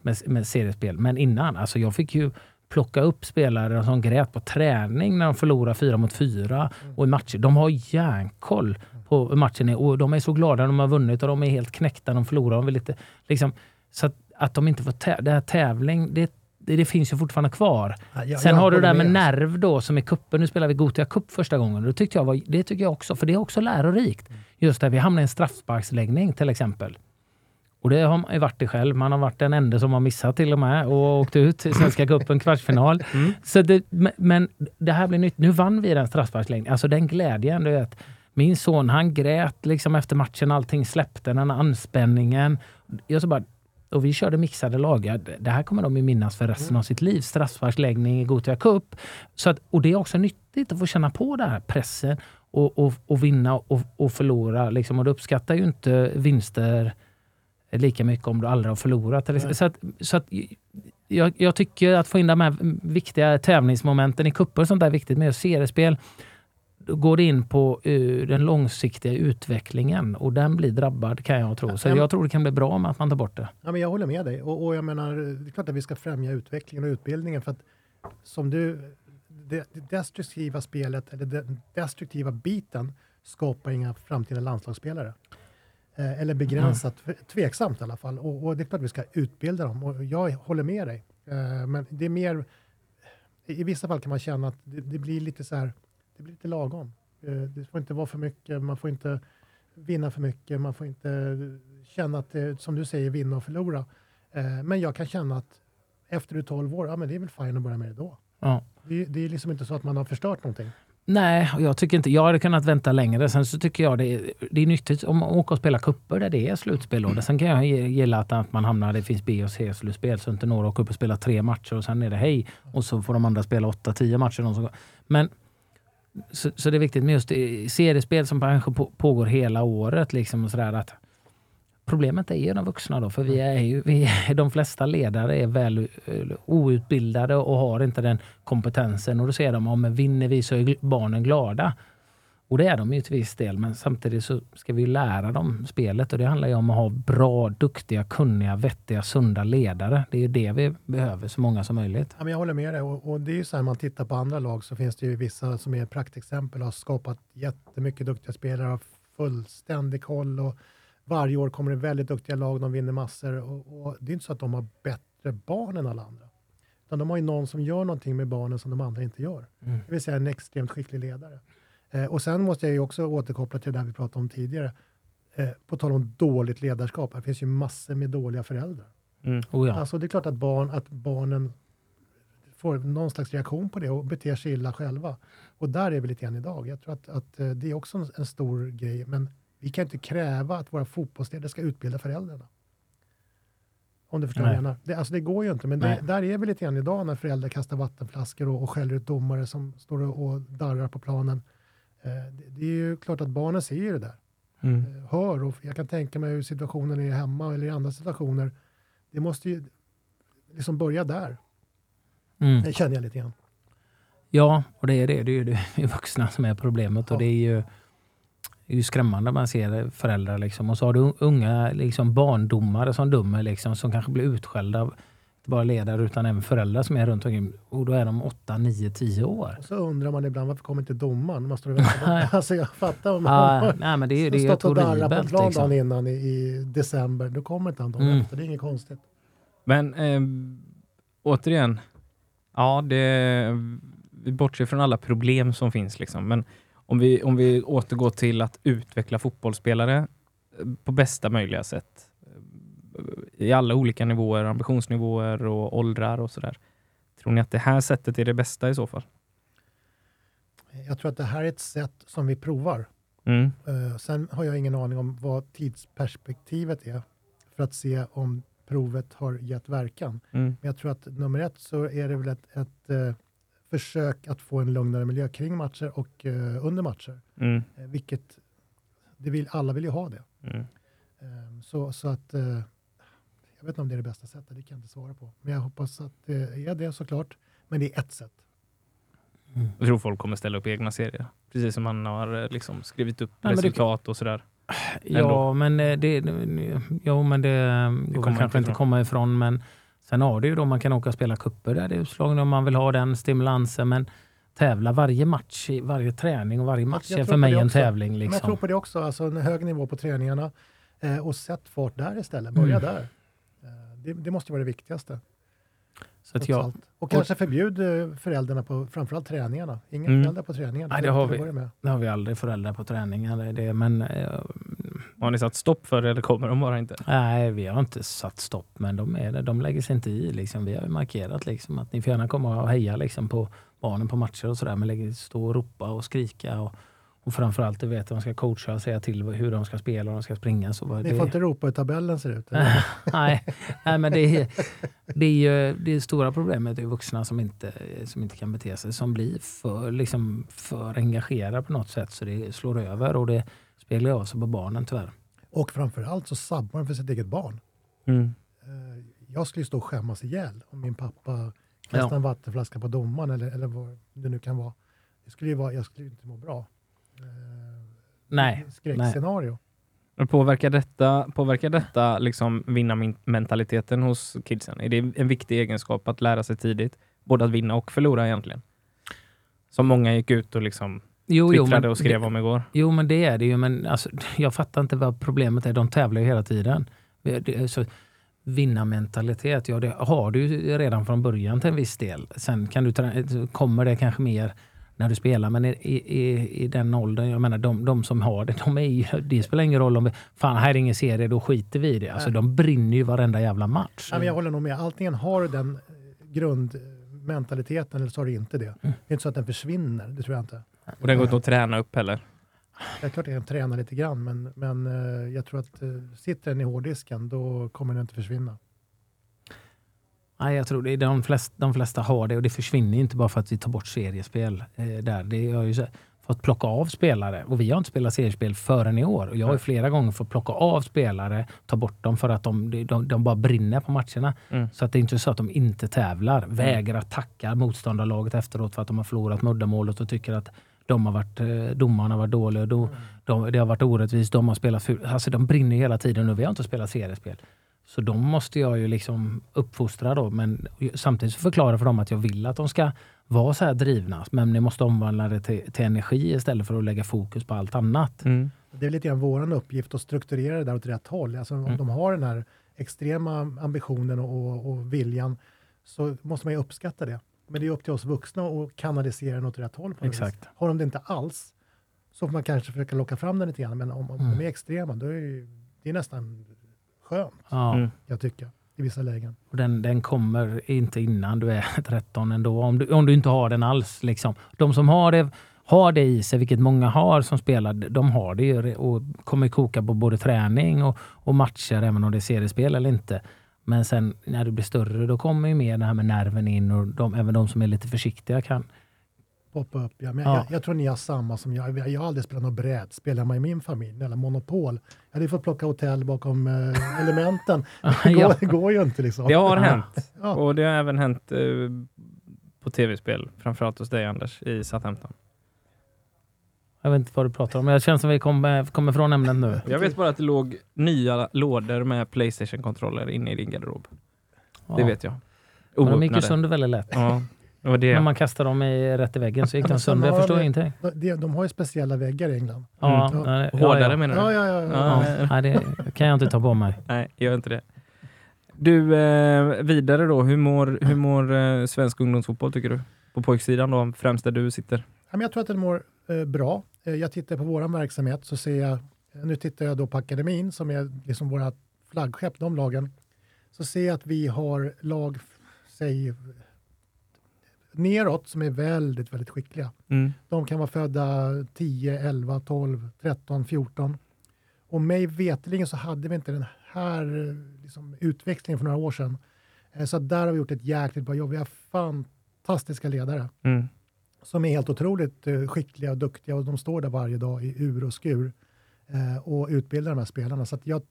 med, med seriespel. Men innan, alltså jag fick ju plocka upp spelare som grät på träning när de förlorar fyra mot fyra och i matcher. De har järnkoll på matchen är och de är så glada när de har vunnit och de är helt knäckta när de förlorar. De vill inte, liksom, så att, att de inte får tä- det här tävling, det, det, det finns ju fortfarande kvar. Ja, jag- Sen jag har du det där med med. nerv då, som i kuppen. Nu spelar vi Gothia Cup första gången. Det, tyckte jag var, det tycker jag också, för det är också lärorikt. Just där vi hamnar i en straffsparksläggning till exempel. Och det har man ju varit det själv. Man har varit den enda som har missat till och med och åkt ut i Svenska [laughs] cupen kvartsfinal. Så det, men- men det här blir nytt. Nu vann vi den straffsparksläggningen. Alltså den glädjen, du vet. Min son han grät liksom efter matchen, allting släppte, den här anspänningen. Jag så bara, och vi körde mixade lag. Ja, det- här kommer de ju minnas för resten av sitt liv. Straffsparksläggning i Gothia Cup. Så att, och det är också nyttigt att få känna på den här pressen och, och, och vinna och, och förlora. Liksom. Och du uppskattar ju inte vinster lika mycket om du aldrig har förlorat. Nej. Så att, så att jag, jag tycker att få in de här viktiga tävlingsmomenten i cuper och sånt där är viktigt. Men seriespel, då går in på eh, den långsiktiga utvecklingen och den blir drabbad kan jag tro. Så jag tror det kan bli bra med att man tar bort det. Ja, men jag håller med dig. Och, och jag menar, det är klart att vi ska främja utvecklingen och utbildningen. För att som du, det, det destruktiva spelet, eller den destruktiva biten, skapar inga framtida landslagsspelare. Eh, eller begränsat, tveksamt i alla fall. Och, och det är klart att vi ska utbilda dem. Och jag håller med dig. Eh, men det är mer, i vissa fall kan man känna att det, det blir lite så här, det blir lite lagom. Eh, det får inte vara för mycket, man får inte vinna för mycket, man får inte känna att det, som du säger, vinna och förlora. Eh, men jag kan känna att efter du är 12 år, ja men det är väl fine att börja med det då. Ja. Det, det är liksom inte så att man har förstört någonting. Nej, och jag tycker inte. Jag hade kunnat vänta längre. Sen så tycker jag det är, det är nyttigt om man åker och spelar kupper där det är slutspel. Mm. Sen kan jag gilla att, att man hamnar, det finns B och C-slutspel, så inte några åker upp och spelar tre matcher och sen är det hej. Och så får de andra spela åtta, tio matcher. Men så, så, det är viktigt med just seriespel som kanske pågår hela året. Liksom och sådär, att Problemet är ju de vuxna då, för vi är ju, vi är, de flesta ledare är väl eh, outbildade och har inte den kompetensen. Och då säger de, om ja, vinner vi så är barnen glada. Och det är de ju till viss del, men samtidigt så ska vi lära dem spelet och det handlar ju om att ha bra, duktiga, kunniga, vettiga, sunda ledare. Det är ju det vi behöver, så många som möjligt. Ja, men jag håller med dig och, och det är ju så här, man tittar på andra lag så finns det ju vissa som är praktexempel, har skapat jättemycket duktiga spelare, har fullständig koll och varje år kommer det väldigt duktiga lag, de vinner massor och, och det är inte så att de har bättre barn än alla andra. Utan de har ju någon som gör någonting med barnen som de andra inte gör. Mm. Det vill säga en extremt skicklig ledare. Eh, och sen måste jag ju också återkoppla till det där vi pratade om tidigare. Eh, på tal om dåligt ledarskap, det finns ju massor med dåliga föräldrar. Mm. Oh ja. Alltså det är klart att, barn, att barnen får någon slags reaktion på det och beter sig illa själva. Och där är vi lite grann idag. Jag tror att, att eh, det är också en, stor grej, men vi kan inte kräva att våra fotbollsledare ska utbilda föräldrarna. Om du förstår vad jag menar. Det, alltså det går ju inte, men det, där är vi lite grann idag när föräldrar kastar vattenflaskor och, och skäller ut domare som står och, och darrar på planen. Eh, det, är ju klart att barnen ser ju det där. Mm. Eh, hör och jag kan tänka mig hur situationen är hemma eller i andra situationer. Det måste ju liksom börja där. Mm. Det känner jag lite grann. Ja, och det är det. Det är ju det [laughs] vuxna som är problemet. Ja. Och det är ju det är ju skrämmande man ser föräldrar. Liksom. Och så har du unga liksom, barndomare som dömer, liksom, som kanske blir utskällda bara ledare utan även föräldrar som är runt omkring. Och då är de 8, 9, 10 år. Och så undrar man ibland varför kommer inte domaren? Man står och [laughs] alltså jag fattar om man ah, nej, men det är, det är stått och darrat på plan liksom. dagen innan i, i, december. Då kommer inte han dagen mm. efter. Det är inget konstigt. Men eh, återigen, ja, det, vi bortser från alla problem som finns. Liksom. Men om vi, om vi återgår till att utveckla fotbollsspelare eh, på bästa möjliga sätt i alla olika nivåer, ambitionsnivåer och åldrar och sådär. Tror ni att det här sättet är det bästa i så fall? Jag tror att det här är ett sätt som vi provar. Mm. Uh, sen har jag ingen aning om vad tidsperspektivet är för att se om provet har gett verkan. Mm. Men jag tror att nummer ett så är det väl ett, ett uh, försök att få en lugnare miljö kring matcher och uh, under matcher. Mm. Vilket det vill, alla vill ju ha det. Mm. Uh, så, så att jag vet inte om det är det bästa sättet, det kan jag inte svara på. Men jag hoppas att det är det såklart. Men det är ett sätt. Mm. Jag tror folk kommer ställa upp egna serier. Precis som man har liksom skrivit upp Nej, resultat det, och sådär. Ja, men det, jo, men det, det går kanske inte komma ifrån. Men Sen har du ju då, man kan åka och spela kupper där det är utslagning om man vill ha den stimulansen. Men tävla varje match, varje träning och varje match är för mig en tävling. Liksom. jag tror på det också, alltså en hög nivå på träningarna eh, och sätt fart där istället. Börja mm. där. Det, det, måste vara det viktigaste. Så att jag, och kanske förbjud eh, föräldrarna på framförallt träningarna. Inga mm. föräldrar på träningarna. Nej, det, har vi, det har vi aldrig, föräldrar på träningar. Det, men, eh, har ni satt stopp för det eller kommer de bara inte? Nej, vi har inte satt stopp, men de, är, de lägger sig inte i. Liksom. Vi har markerat liksom, att ni får gärna komma och heja liksom, på barnen på matcher och sådär, men lägger, stå och ropa och skrika. Och, och framförallt vet att de ska coacha och säga till hur de ska spela och de ska springa. Så Ni det... får inte ropa hur tabellen ser ut? [laughs] nej, nej, men det är, det är ju det stora problemet är vuxna som inte, som inte kan bete sig, som blir för, liksom, för engagerade på något sätt så det slår över och det speglar av sig på barnen tyvärr. Och framförallt så sabbar man för sitt eget barn. Mm. Eh, jag skulle stå och skämmas ihjäl om min pappa kastade ja. en vattenflaska på domaren eller, eller vad det nu kan vara. Det skulle ju vara, jag skulle inte må bra. Eh, nej. Skräckscenario. Nej. Påverkar detta, påverkar detta liksom vinna mentaliteten hos kidsen? Är det en viktig egenskap att lära sig tidigt? Både att vinna och förlora egentligen? Som många gick ut och liksom jo, twittrade jo, och skrev det, om igår. Jo, men det är det ju. Men alltså, [laughs] jag fattar inte vad problemet är. De tävlar ju hela tiden. Så, vinnarmentalitet, ja det har du ju redan från början till en viss del. Sen kan du, kommer det kanske mer när du spelar. Men i, i, i den åldern, jag menar de, de som har det, de är ju, det spelar ingen roll om vi, fan här är ingen serie, då skiter vi i det. Alltså, de brinner ju varenda jävla match. Ja, men jag håller nog med. Antingen har du den grundmentaliteten eller så har du inte det. Mm. Det är inte så att den försvinner, det tror jag inte. Och den går inte att träna upp heller. Det är klart jag kan träna lite grann, men, men eh, jag tror att eh, sitter den i hårddisken, då kommer den inte försvinna. Nej, jag tror det. De flesta, de flesta har det och det försvinner inte bara för att vi tar bort seriespel. Eh, där. Det har ju fått plocka av spelare och vi har inte spelat seriespel förrän i år. Och jag har ju flera gånger fått plocka av spelare, ta bort dem för att de, de, de bara brinner på matcherna. Mm. Så att det är inte så att de inte tävlar. Vägrar tacka motståndarlaget efteråt för att de har förlorat muddermålet och tycker att de har varit, eh, domarna har varit dåliga. Och då, de, det har varit orättvist, de har spelat fult. Alltså de brinner hela tiden och vi har inte spelat seriespel. Så de måste jag ju liksom uppfostra då, men samtidigt förklara för dem att jag vill att de ska vara så här drivna. Men ni måste omvandla det till, till energi istället för att lägga fokus på allt annat. Mm. Det är lite grann vår uppgift att strukturera det där åt rätt håll. Alltså om Mm. de har den här extrema ambitionen och, och viljan så måste man ju uppskatta det. Men det är upp till oss vuxna att kanalisera den åt rätt håll. På vis. Exakt. Har de det inte alls så får man kanske försöka locka fram den lite grann. Men om, om Mm. de är extrema, då är det, ju- det är nästan skönt, Ja. Mm. jag tycker, i vissa lägen. Och den, den kommer inte innan du är [laughs] 13 ändå, om du, om du inte har den alls. Liksom. De som har det, har det i sig, vilket många har som spelar, de har det ju och kommer koka på både träning och, och matcher, även om det är seriespel eller inte. Men sen när du blir större, då kommer ju mer det här med nerven in och de, även de som är lite försiktiga kan... Poppa upp, ja. Men Ja. Jag, jag tror ni har samma som jag. Jag har aldrig spelat något brädspel hemma i min familj, eller Monopol. Jag hade fått plocka hotell bakom eh, elementen. [laughs] Det går, Ja. det går ju inte liksom. Det har hänt. Ja. Och det har även hänt eh, på tv-spel, framförallt hos dig Anders, i Southampton. Jag vet inte vad du pratar om, men jag känner som vi kommer, kommer från ämnet nu. Jag vet bara att det låg nya lådor med Playstation-kontroller inne i din garderob. Det vet jag. Men de gick ju sönder väldigt lätt. Ja, det var det. När man kastade dem i, rätt i väggen så gick de sönder. Jag förstår ingenting. De, de har ju speciella väggar i England. Ja, Mm. ja, Hårdare ja. menar du? Ja, ja, ja. ja. Ja. Ja, nej, det kan jag inte ta på mig. Nej, gör inte det. Du, eh, vidare då. Hur mår, hur mår eh, svensk ungdomsfotboll tycker du? På pojksidan då, främst där du sitter. Ja, men jag tror att den mår eh, bra. Eh, jag tittar på vår verksamhet så ser jag, nu tittar jag då på akademin som är liksom våra flaggskepp, de lagen. Så ser jag att vi har lag, säg neråt som är väldigt, väldigt skickliga. Mm. De kan vara födda 10, 11, 12, 13, 14. Och mig veterligen så hade vi inte den här liksom, utvecklingen för några år sedan. Eh, Så där har vi gjort ett jäkligt bra jobb. Vi har fantastiska ledare Mm. som är helt otroligt eh, skickliga och duktiga och de står där varje dag i ur och skur eh, och utbildar de här spelarna. Så att jag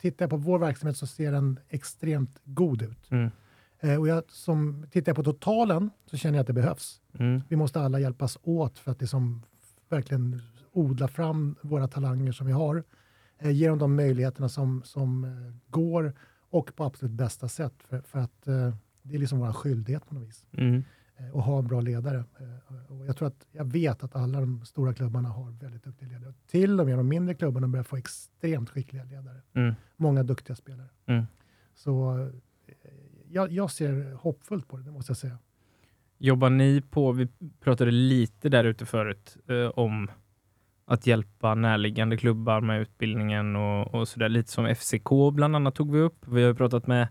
tittar på vår verksamhet så ser den extremt god ut. Mm. Eh, och jag, som, tittar jag på totalen så känner jag att det behövs. Mm. Vi måste alla hjälpas åt för att liksom verkligen odla fram våra talanger som vi har. Eh, ge dem de möjligheterna som, som eh, går och på absolut bästa sätt. För, för att eh, det är liksom vår skyldighet på något vis. Mm. Eh, och ha bra ledare. Och jag, tror att, jag vet att alla de stora klubbarna har väldigt duktiga ledare. Till och med de mindre klubbarna börjar få extremt skickliga ledare. Mm. Många duktiga spelare. Mm. Så jag, jag ser hoppfullt på det, det måste jag säga. Jobbar ni på, vi pratade lite där ute förut, eh, om att hjälpa närliggande klubbar med utbildningen och, och sådär. Lite som FCK bland annat tog vi upp. Vi har pratat med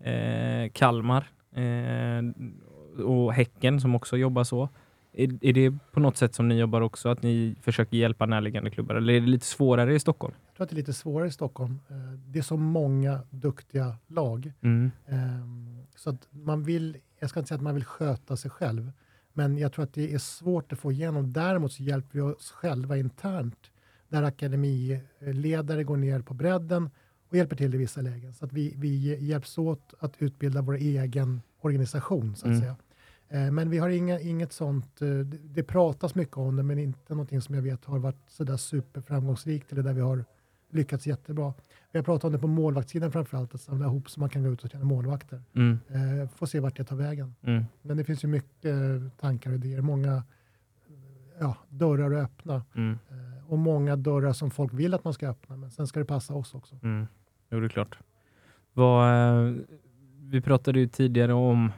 eh, Kalmar eh, och Häcken som också jobbar så. Är, är det på något sätt som ni jobbar också, att ni försöker hjälpa närliggande klubbar? Eller är det lite svårare i Stockholm? Tror att det är lite svårare i Stockholm. Eh, Det är så många duktiga lag. Mm. Ehm, Så att man vill, jag ska inte säga att man vill sköta sig själv, men jag tror att det är svårt att få igenom. Däremot så hjälper vi oss själva internt, där akademiledare går ner på bredden och hjälper till i vissa lägen. Så att vi, vi hjälps åt att utbilda vår egen organisation, så att Mm. säga. Eh, Men vi har inga, inget sånt, eh, det, det pratas mycket om det, men inte någonting som jag vet har varit sådär superframgångsrikt eller där vi har lyckats jättebra. Vi har pratat om det på målvaktssidan framförallt, att samla ihop så man kan gå ut och träna målvakter. Mm. Eh, får se vart det tar vägen. Mm. Men det finns ju mycket eh, tankar och idéer, många ja, dörrar att öppna Mm. eh, och många dörrar som folk vill att man ska öppna, men sen ska det passa oss också. Mm. Jo, det är klart. Vad, vi pratade ju tidigare om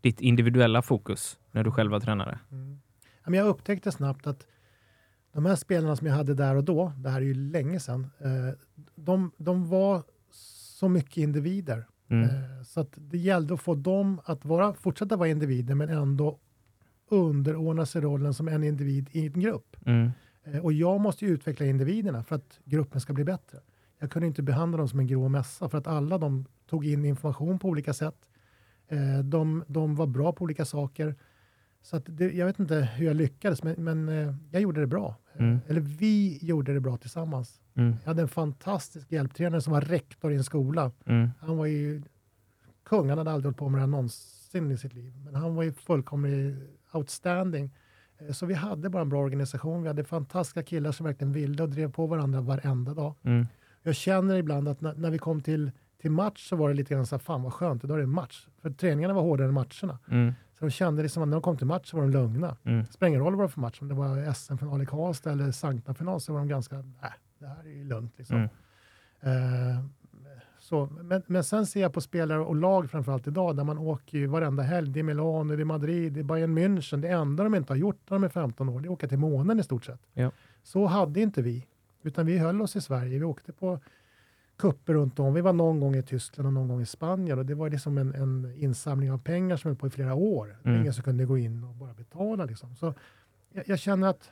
ditt individuella fokus när du själv var tränare. Mm. Jag upptäckte snabbt att de här spelarna som jag hade där och då, det här är ju länge sedan, eh, de, de var så mycket individer. Mm. Eh, Så det gällde att få dem att vara, fortsätta vara individer men ändå underordna sig rollen som en individ i en grupp. Mm. Eh, Och jag måste ju utveckla individerna för att gruppen ska bli bättre. Jag kunde inte behandla dem som en grå mässa för att alla de tog in information på olika sätt. De, de var bra på olika saker. Så det, jag vet inte hur jag lyckades, men, men jag gjorde det bra. Mm. Eller vi gjorde det bra tillsammans. Mm. Jag hade en fantastisk hjälptränare som var rektor i en skola. Mm. Han var ju kung, han hade aldrig hållit på med det här någonsin i sitt liv. Men han var ju fullkomligt outstanding. Eh, Så vi hade bara en bra organisation. Vi hade fantastiska killar som verkligen ville och drev på varandra varenda dag. Mm. Jag känner ibland att när, när vi kom till, till match så var det lite grann så här, fan vad skönt, idag är det en match. För träningarna var hårdare än matcherna. Mm. Så de kände liksom att när de kom till match så var de lugna. Mm. Spelar ingen roll vad det var för match, om det var SM-final i Karlstad eller Sankta-final så var de ganska, nej, det här är ju lugnt liksom. Mm. Eh, så, men, men sen ser jag på spelare och lag framförallt idag där man åker ju varenda helg. Det är Milano, det är Madrid, det är Bayern München. Det enda de inte har gjort när de är 15 år det är att åka till månen i stort sett. Ja. Så hade inte vi, utan vi höll oss i Sverige. Vi åkte på kupper runt om. Vi var någon gång i Tyskland och någon gång i Spanien och det var liksom en, en insamling av pengar som höll på i flera år. Mm. ingen som kunde gå in och bara betala. Liksom. Så jag, jag känner att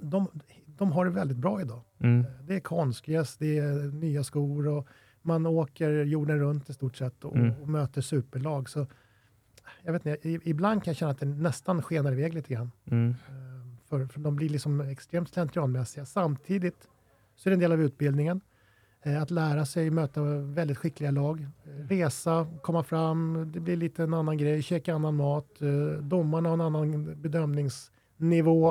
de, de, har det väldigt bra idag. Mm. Det är konstgräs, det är nya skor och man åker jorden runt i stort sett och, Mm. och möter superlag. Så, jag vet inte, ibland kan jag känna att det nästan skenar iväg lite grann. Mm. Eh, För, för de blir liksom extremt slentrianmässiga. Samtidigt så är det en del av utbildningen. Eh, Att lära sig möta väldigt skickliga lag. Resa, komma fram, det blir lite en annan grej, käka annan mat. eh, Domarna har en annan bedömningsnivå.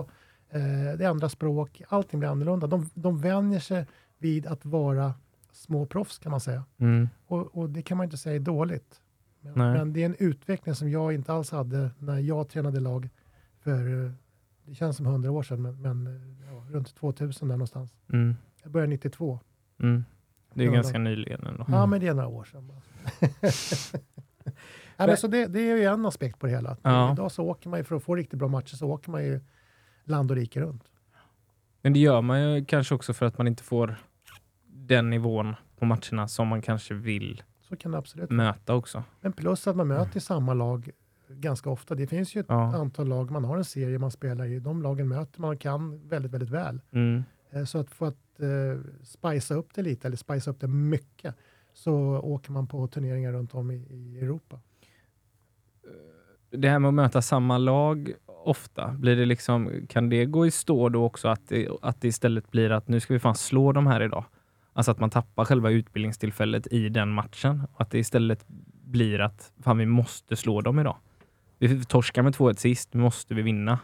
eh, Det ändrar språk, allting blir annorlunda. De, de vänjer sig vid att vara små proffs kan man säga. Mm. Och, och det kan man inte säga är dåligt. Men, men det är en utveckling som jag inte alls hade när jag tränade lag för, det känns som hundra år sedan, men, men ja, runt 2000 där någonstans. Mm. Jag började 92. Mm. Det är Ja, ganska då. nyligen ändå. Ja, men det är några år sedan. bara. [laughs] Nej, men så det, det är ju en aspekt på det hela. Att Ja. Idag så åker man ju, för att få riktigt bra matcher, så åker man ju land och rike runt. Men det gör man ju kanske också för att man inte får den nivån på matcherna som man kanske vill Så kan det absolut möta också. Men plus att man möter samma lag ganska ofta. Det finns ju ett Ja. antal lag, man har en serie man spelar i. De lagen möter man och kan väldigt, väldigt väl. Mm. Eh, Så att för att eh, spicea upp det lite, eller spicea upp det mycket, så åker man på turneringar runt om i, i Europa. Det här med att möta samma lag ofta, blir det liksom, kan det gå i stå då också att det, att det istället blir att nu ska vi fan slå de här idag? Alltså att man tappar själva utbildningstillfället i den matchen. Att det istället blir att fan vi måste slå dem idag. Vi torskar med 2-1 sist, nu måste vi vinna.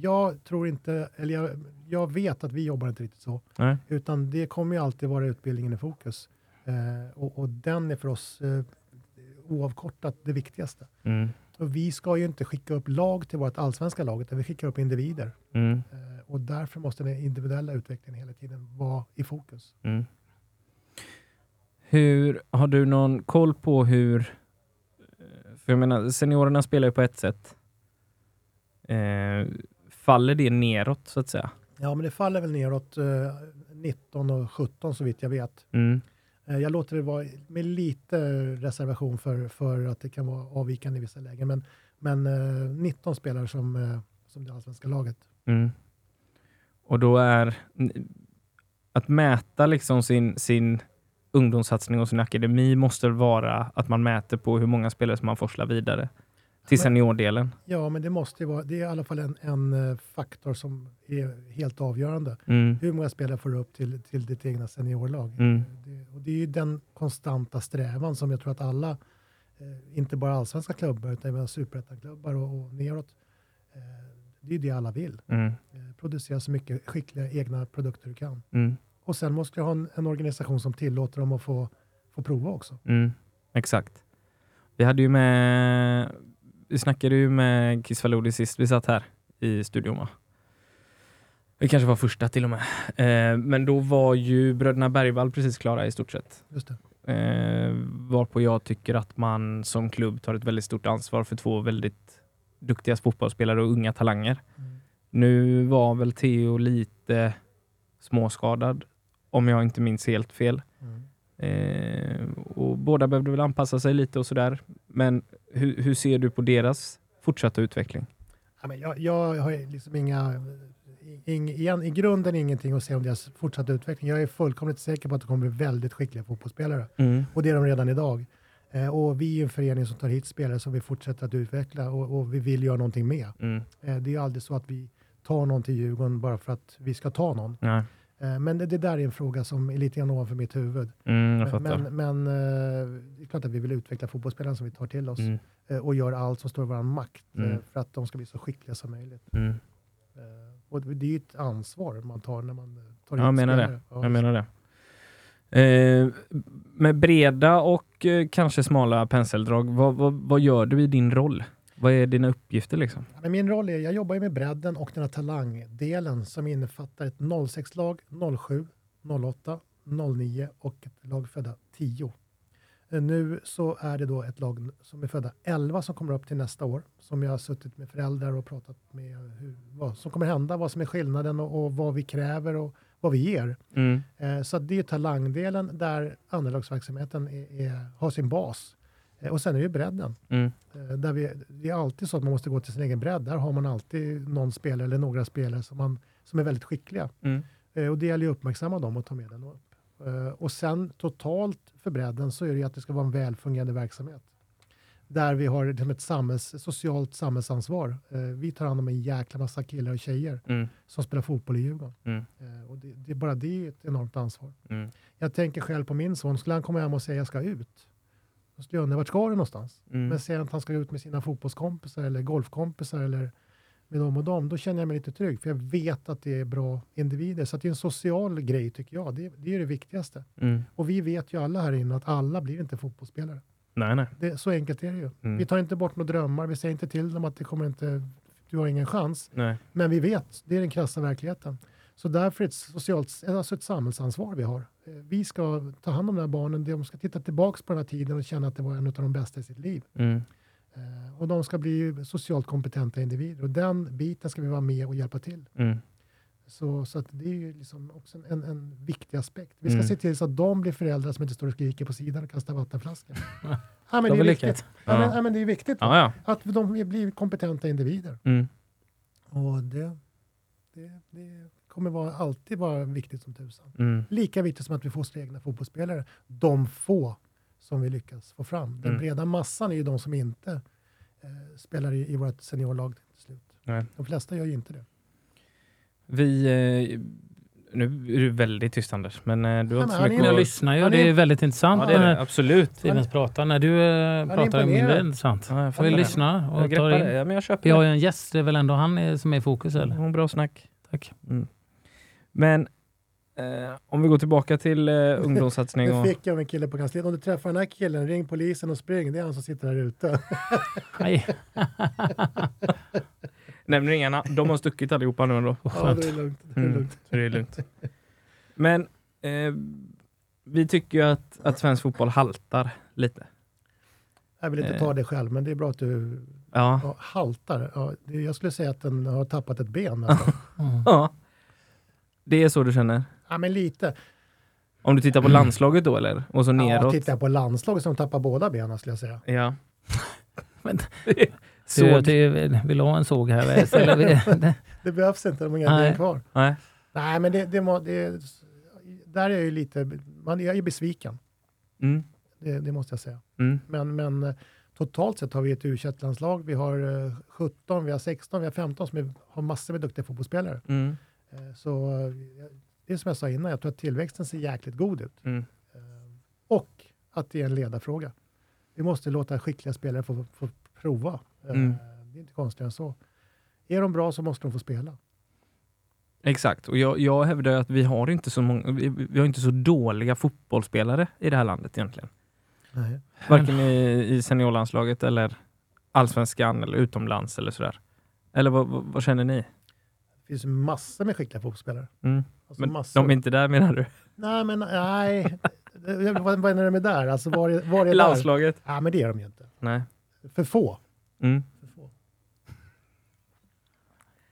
Jag tror inte, eller jag, jag vet att vi jobbar inte riktigt så, Nej. utan det kommer ju alltid vara utbildningen i fokus. Eh, och, och den är för oss eh, oavkortat det viktigaste. Mm. Och vi ska ju inte skicka upp lag till vårt allsvenska lag, utan vi skickar upp individer. Mm. Eh, och därför måste den individuella utvecklingen hela tiden vara i fokus. Mm. Hur, har du någon koll på hur... eh, För jag menar, seniorerna spelar ju på ett sätt. Eh, faller det neråt så att säga? Ja, men det faller väl neråt eh, 19 och 17 så vitt jag vet. Mm. Eh, jag låter det vara med lite reservation för, för att det kan vara avvikande i vissa lägen. Men, men eh, 19 spelare som, eh, som det allsvenska laget. Mm. Och då är att mäta liksom sin, sin ungdomssatsning och sin akademi måste vara att man mäter på hur många spelare som man forslar vidare till Men- seniordelen. Ja, men det måste ju vara, det är i alla fall en, en eh, faktor som är helt avgörande. Mm. Hur många spelare får du upp till, till ditt egna seniorlag? Mm. Det, och det är ju den konstanta strävan som jag tror att alla, eh, inte bara allsvenska klubbar, utan även superettan-klubbar och, och neråt, eh, det är ju det alla vill. Mm. Eh, producera så mycket skickliga egna produkter du kan. Mm. Och sen måste du ha en, en organisation som tillåter dem att få, få prova också. Mm, exakt. Vi hade ju med, vi snackade ju med Kiss Faludi sist vi satt här i studion va? Det kanske var första till och med. Eh, men då var ju bröderna Bergvall precis klara i stort sett. Just det. Eh, varpå jag tycker att man som klubb tar ett väldigt stort ansvar för två väldigt duktiga fotbollsspelare och unga talanger. Mm. Nu var väl Theo lite småskadad, om jag inte minns helt fel. Mm. Eh, och båda behövde väl anpassa sig lite och sådär. Men hur, hur ser du på deras fortsatta utveckling? Ja, men jag, jag har liksom inga, ing, igen, i grunden ingenting att säga om deras fortsatta utveckling. Jag är fullkomligt säker på att de kommer bli väldigt skickliga fotbollsspelare. Och det är de redan idag. Eh, och vi är en förening som tar hit spelare som vi fortsätter att utveckla och, och vi vill göra någonting med. Mm. Eh, det är aldrig så att vi tar någon till Djurgården bara för att vi ska ta någon. Nej. Eh, men det, det där är en fråga som är lite grann ovanför mitt huvud. Mm. Men, men eh, det är klart att vi vill utveckla fotbollsspelarna som vi tar till oss Mm, eh, och gör allt som står i vår makt Mm. för att de ska bli så skickliga som möjligt. mm. Och det är ju ett ansvar man tar när man tar Ja, jag in menar det. spelare. Ja, Jag menar det. Eh, med breda och eh, kanske smala penseldrag, vad, vad, vad gör du i din roll? Vad är dina uppgifter liksom? Min roll är, jag jobbar med bredden och den här talangdelen som innefattar ett 06-lag, 07, 08, 09 och ett lag födda 10. Eh, Nu så är det då ett lag som är födda 11 som kommer upp till nästa år, som jag har suttit med föräldrar och pratat med hur, vad som kommer hända, vad som är skillnaden och, och vad vi kräver och vad vi ger. Mm. Eh, Så det är talangdelen där andralagsverksamheten är, är, har sin bas. Eh, Och sen är det bredden. Mm. Eh, Där vi, det är alltid så att man måste gå till sin egen bredd. Där har man alltid någon spelare eller några spelare som, man, som är väldigt skickliga. Mm. Eh, Och det gäller ju att uppmärksamma dem och ta med den upp. Och sen totalt för bredden så är det ju att det ska vara en väl fungerande verksamhet. Där vi har liksom ett samhälls, socialt samhällsansvar. Vi tar hand om en jäkla massa killar och tjejer Mm. som spelar fotboll i Djurgården. Mm. Och det, det, bara det är ett enormt ansvar. Mm. Jag tänker själv på min son. Skulle han komma hem och säga jag ska ut? Jag undra, vart ska du någonstans? Mm. Men säger att han ska ut med sina fotbollskompisar eller golfkompisar eller med dem och dem, då känner jag mig lite trygg. För jag vet att det är bra individer. Så det är en social grej tycker jag. Det, det är det viktigaste. Mm. Och vi vet ju alla här inne att alla blir inte fotbollsspelare. Nej, nej. Det, så enkelt är det ju. Mm. Vi tar inte bort några drömmar. Vi säger inte till dem att det kommer inte, du har ingen chans. nej. Men vi vet, det är den krassa verkligheten. Så därför är det ett, socialt, alltså ett samhällsansvar vi har. Eh, Vi ska ta hand om de här barnen, de ska titta tillbaka på den här tiden och känna att det var en av de bästa i sitt liv. Mm. Eh, Och de ska bli socialt kompetenta individer och den biten ska vi vara med och hjälpa till. Mm. Så, så det är ju liksom också en, en viktig aspekt. Vi ska Mm. se till så att de blir föräldrar som inte står och skriker på sidan och kastar vattenflaskor. [laughs] ja, men De det, är viktigt. lyckat. Ja, men, Ja. ja, men det är viktigt Ja, ja. att de blir kompetenta individer. Mm. Och det, det, det kommer vara, alltid vara viktigt som tusan. Mm. Lika viktigt som att vi får sina egna fotbollsspelare. De få som vi lyckas få fram. Den Mm. breda massan är ju de som inte eh, spelar i, i vårt seniorlag till slut. Nej. De flesta gör ju inte det. Vi... Eh, nu är du väldigt tyst Anders, men eh, du har Ja, inte men så mycket att... lyssna ju. Det är- väldigt intressant. Ja, det är det. Absolut. Stevens pratar. När du eh, pratar är mindre intressant. Ja, jag Får vi det. lyssna och Jag ta in. det. Ja, men jag köper Vi har det. ju en gäst. Det är väl ändå han är, som är i fokus eller? Mm, Bra snack. Tack. Mm. Men eh, om vi går tillbaka till eh, ungdomssatsning [laughs] och... fick jag av en kille på kansliet. Om du träffar den här killen, ring polisen och spring. Det är han som sitter där ute. [laughs] [laughs] Nämner inga. De har stuckit allihopa nu ändå. Ja, det är lugnt. Det är Mm, lugnt. så det är lugnt. Men eh, vi tycker ju att, att svensk fotboll haltar lite. Jag vill inte Eh. ta det själv, men det är bra att du Ja. ja, haltar. Ja, jag skulle säga att den har tappat ett ben. [laughs] Alltså. Mm. ja. Det är så du känner? ja, men lite. Om du tittar på landslaget då eller? Och så Ja, neråt? tittar jag på landslaget som tappar båda benen skulle jag säga. Ja. [laughs] Men- [laughs] så... Du, du, vill ha en såg här? [laughs] Det behövs inte, de har inga ben kvar. Nej. Nej, men det, det, må, det, där är jag ju lite, man, jag är besviken. Mm. Det, det måste jag säga. Mm. Men, men eh, totalt sett har vi ett u landslag Vi har eh, 17, vi har 16, vi har 15 som är, har massor med duktiga fotbollsspelare. Mm. Eh, Så eh, det är som jag sa innan, jag tror att tillväxten ser jäkligt god ut. Mm. Eh, Och att det är en ledarfråga. Vi måste låta skickliga spelare få, få prova. Eh, Mm. Det är inte konstigare än så. Är de bra så måste de få spela. Exakt, och jag, jag hävdar att vi har inte så många, vi, vi har inte så dåliga fotbollsspelare i det här landet egentligen. Nej. Varken i, i seniorlandslaget eller allsvenskan eller utomlands eller sådär. Eller vad, vad, vad känner ni? Det finns massor med skickliga fotbollsspelare. Mm. Alltså Men massor. de är inte där menar du? Nej, men nej. [laughs] Vad, vad är det med där? Alltså var är, var är där? Landslaget? Ja, men det är de ju inte. Nej. För få. Mm. För få.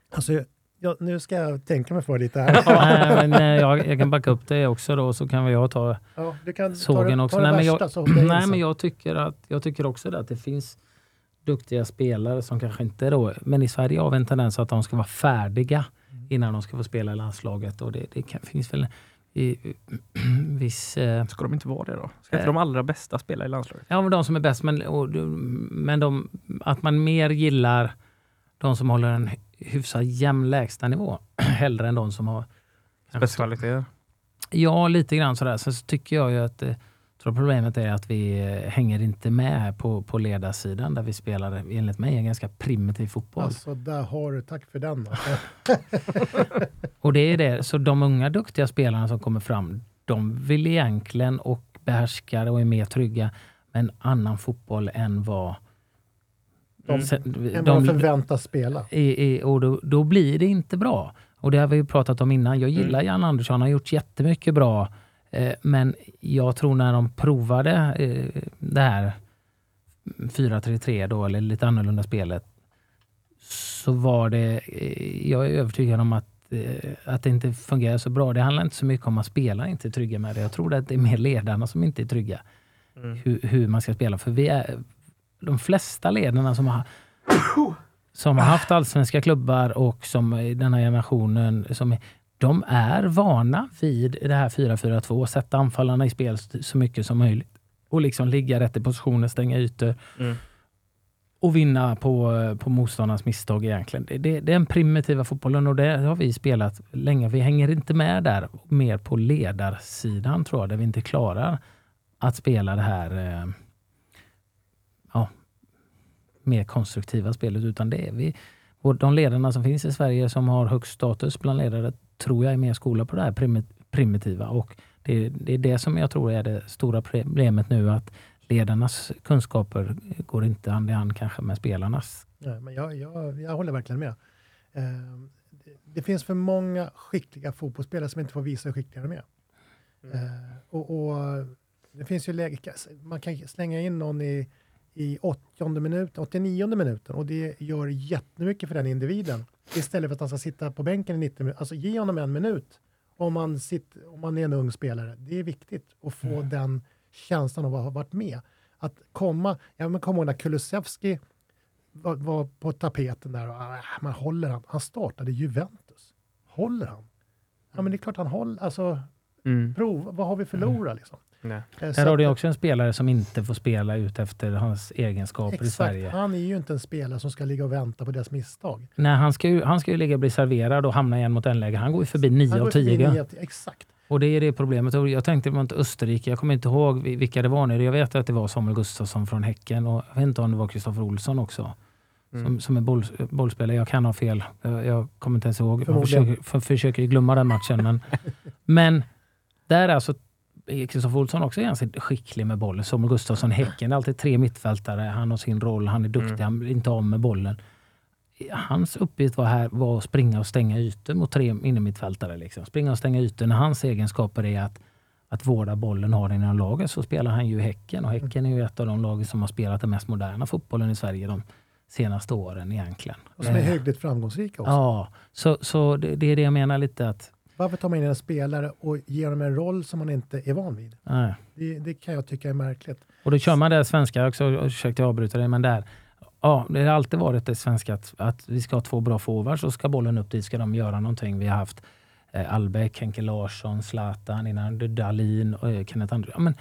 Alltså, jag, nu ska jag tänka mig för lite här. [laughs] Nej, men, eh, jag, jag kan backa upp det också då, så kan väl jag ta Ja, du kan ta sågen det, också. ta det Nej, men värsta jag, [clears throat] nej, men jag tycker, att, jag tycker också det att det finns duktiga spelare som kanske inte då, men i Sverige har vi en tendens att de ska vara färdiga innan de ska få spela i landslaget och det, det kan, finns väl i, [clears throat] viss... Eh, Ska de inte vara det då? Ska inte Eh. de allra bästa spela i landslaget? Ja, men de som är bäst. Men, och, men de, att man mer gillar de som håller en hyfsat jämn lägstanivå [clears throat] hellre än de som har... Spetskvaliteter? Ja, lite grann sådär. Sen så tycker jag ju att eh, tror problemet är att vi hänger inte med på, på ledarsidan där vi spelar enligt mig en ganska primitiv fotboll. Alltså, där har du, tack för den. [laughs] Och det är det. Så de unga duktiga spelarna som kommer fram, de vill egentligen och behärskar och är mer trygga med en annan fotboll än vad De, Sen- än vad de- de förväntas spela. i, i, och då, då blir det inte bra. Och det har vi ju pratat om innan. Jag gillar Mm. Jan Andersson, han har gjort jättemycket bra. Eh, men jag tror när de provade eh, det här 4-3-3 då, eller lite annorlunda spelet, så var det, eh, jag är övertygad om att, att det inte fungerar så bra. Det handlar inte så mycket om att spela inte är trygga med det. Jag tror att det är mer ledarna som inte är trygga. Mm. Hur, hur man ska spela. För vi är, de flesta ledarna som har som har haft allsvenska klubbar och som i den här generationen, som är, de är vana vid det här 4-4-2, sätta anfallarna i spel så mycket som möjligt och liksom ligga rätt i positioner, stänga ytor Mm. och vinna på, på motståndarnas misstag egentligen. Det, det, det är den primitiva fotbollen och det har vi spelat länge. Vi hänger inte med där, mer på ledarsidan tror jag, där vi inte klarar att spela det här eh, ja, mer konstruktiva spelet. Utan det är vi, och de ledarna som finns i Sverige som har högst status bland ledare tror jag är mer skola på det här primi- primitiva. Och det, det är det som jag tror är det stora problemet nu, att ledarnas kunskaper går inte hand i hand kanske med spelarnas. Nej, men jag, jag, jag håller verkligen med. Eh, det, det finns för många skickliga fotbollsspelare som inte får visa hur skickliga de är. Eh, och, och det finns ju läge, man kan slänga in någon i, i 80 minuten, 89 minuten och det gör jättemycket för den individen. Istället för att han ska sitta på bänken i 90 minuter. Alltså ge honom en minut om man, sitter, om man är en ung spelare. Det är viktigt att få den känslan av att ha varit med. Att komma, ja men kom ihåg när Kulusevski var, var på tapeten där och ah, man håller han. Han startade Juventus. Håller han? Ja men det är klart han håller, alltså Mm. prov, vad har vi förlorat liksom? Nej. Eh, Där har att- du också en spelare som inte får spela ut efter hans egenskaper i Exakt, Sverige. han är ju inte en spelare som ska ligga och vänta på deras misstag. Nej, han ska ju, han ska ju ligga och bli serverad och hamna igen mot en läge. Han går ju förbi 9 Han av går förbi 10. nio av tio, Exakt. Och det är det problemet. Och jag tänkte mot Österrike, jag kommer inte ihåg vi- vilka det var nu. Jag vet att det var Samuel Gustafsson från Häcken och jag vet inte om det var Kristoffer Olsson också. Mm. Som, som är boll, bollspelare. Jag kan ha fel. Jag, jag kommer inte ens ihåg. Jag försöker, för, försöker glömma den matchen. Men, [laughs] men där är alltså Kristoffer Olsson också ganska skicklig med bollen. Samuel Gustafsson i Häcken. Är alltid tre mittfältare. Han har sin roll. Han är duktig. Mm. Han blir inte av med bollen. Hans uppgift var, här, var att springa och stänga ytor mot tre innermittfältare. Liksom. Springa och stänga ytor. När hans egenskaper är att, att vårda bollen har inom laget så spelar han ju Häcken. Och Häcken är ju ett av de lag som har spelat den mest moderna fotbollen i Sverige de senaste åren egentligen. Och som är Eh, hyggligt framgångsrika också. Ja, så, så det, det är det jag menar lite att... Varför tar man in en spelare och ger dem en roll som man inte är van vid? Nej. Det, det kan jag tycka är märkligt. Och då kör man det svenska också, och försökte avbryta det, men där. Ja, det har alltid varit det svenska att, att vi ska ha två bra forwards och ska bollen upp dit ska de göra någonting. Vi har haft eh, Albeck, Henke Larsson, Zlatan innan, Dalin och eh, Kenneth Andersson. Ja, men,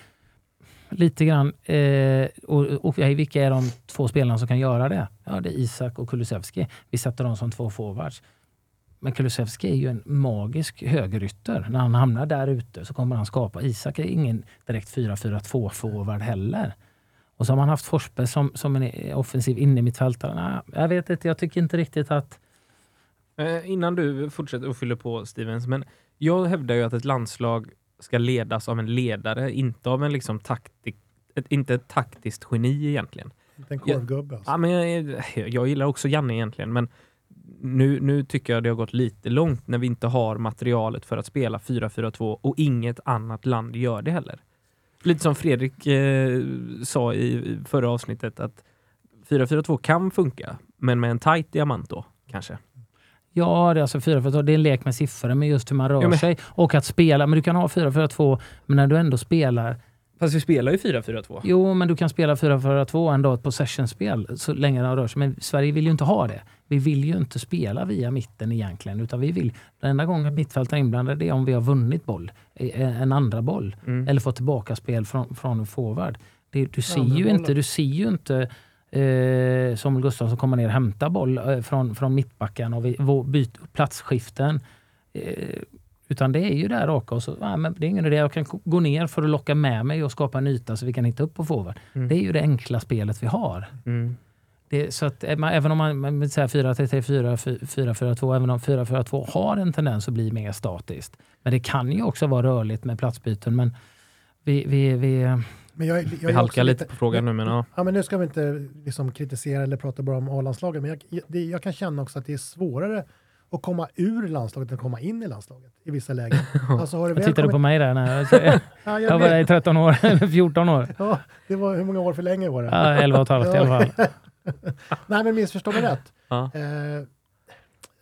lite grann. Eh, och, och vilka är de två spelarna som kan göra det? Ja, det är Isak och Kulusevski. Vi sätter dem som två forwards. Men Kulusevski är ju en magisk högerytter. När han hamnar där ute så kommer han skapa. Isak är ingen direkt 4-4-2 forward heller. Och så har man haft Forsberg som, som en offensiv innermittfältare. Nej, jag vet inte, jag tycker inte riktigt att... Eh, innan du fortsätter och fyller på Stevens, men jag hävdar ju att ett landslag ska ledas av en ledare, inte av en liksom taktik, ett, inte ett taktiskt geni egentligen. En korvgubbe alltså. Ja, men jag, jag gillar också Janne egentligen, men nu, nu tycker jag det har gått lite långt när vi inte har materialet för att spela 4-4-2 och inget annat land gör det heller. Lite som Fredrik eh, sa i förra avsnittet att 4-4-2 kan funka, men med en tight diamant då kanske. Ja, det är alltså 4 4 det är en lek med siffror, men just hur man rör Ja, men- sig och att spela. Men du kan ha 4-4-2, men när du ändå spelar Fast vi spelar ju 4-4-2. Jo, men du kan spela 4-4-2 en dag ett possessionspel så länge den rör sig. Men Sverige vill ju inte ha det. Vi vill ju inte spela via mitten egentligen. Utan vi vill, den enda gången mittfältaren är inblandad är om vi har vunnit boll. eh, En andra boll. Mm. Eller fått tillbaka spel från, från en forward. Det, du, ser ju inte, du ser ju inte eh, Samuel Gustafsson komma ner och hämta boll eh, från, från mittbacken och vi, byt, platsskiften. Eh, utan det är ju där raka och så, ja, men det är ingen idé, jag kan gå ner för att locka med mig och skapa en yta så vi kan hitta upp på forward. Mm. Det är ju det enkla spelet vi har. Mm. Det, så att, eh, man, även om man, man vill säga 4-3-3, 4-4-2, även om 4-4-2 har en tendens att bli mer statiskt. Men det kan ju också vara rörligt med platsbyten. Men vi, vi, vi, Men jag, jag, Vi halkar också lite på frågan nu, men ja. Ja, men nu ska vi inte liksom kritisera eller prata bara om A-landslaget, men jag, det, jag kan känna också att det är svårare att komma ur landslaget än att komma in i landslaget i vissa lägen. [laughs] Alltså, har det jag väl tittade kommit- på mig där. När jag, [laughs] Ja, jag jag var där i 13 år, [laughs] eller 14 år. Ja, det var hur många år för länge var det? Ja, 11 och ett halvt i alla fall. [laughs] Nej, men missförstå mig rätt. Ja. Eh,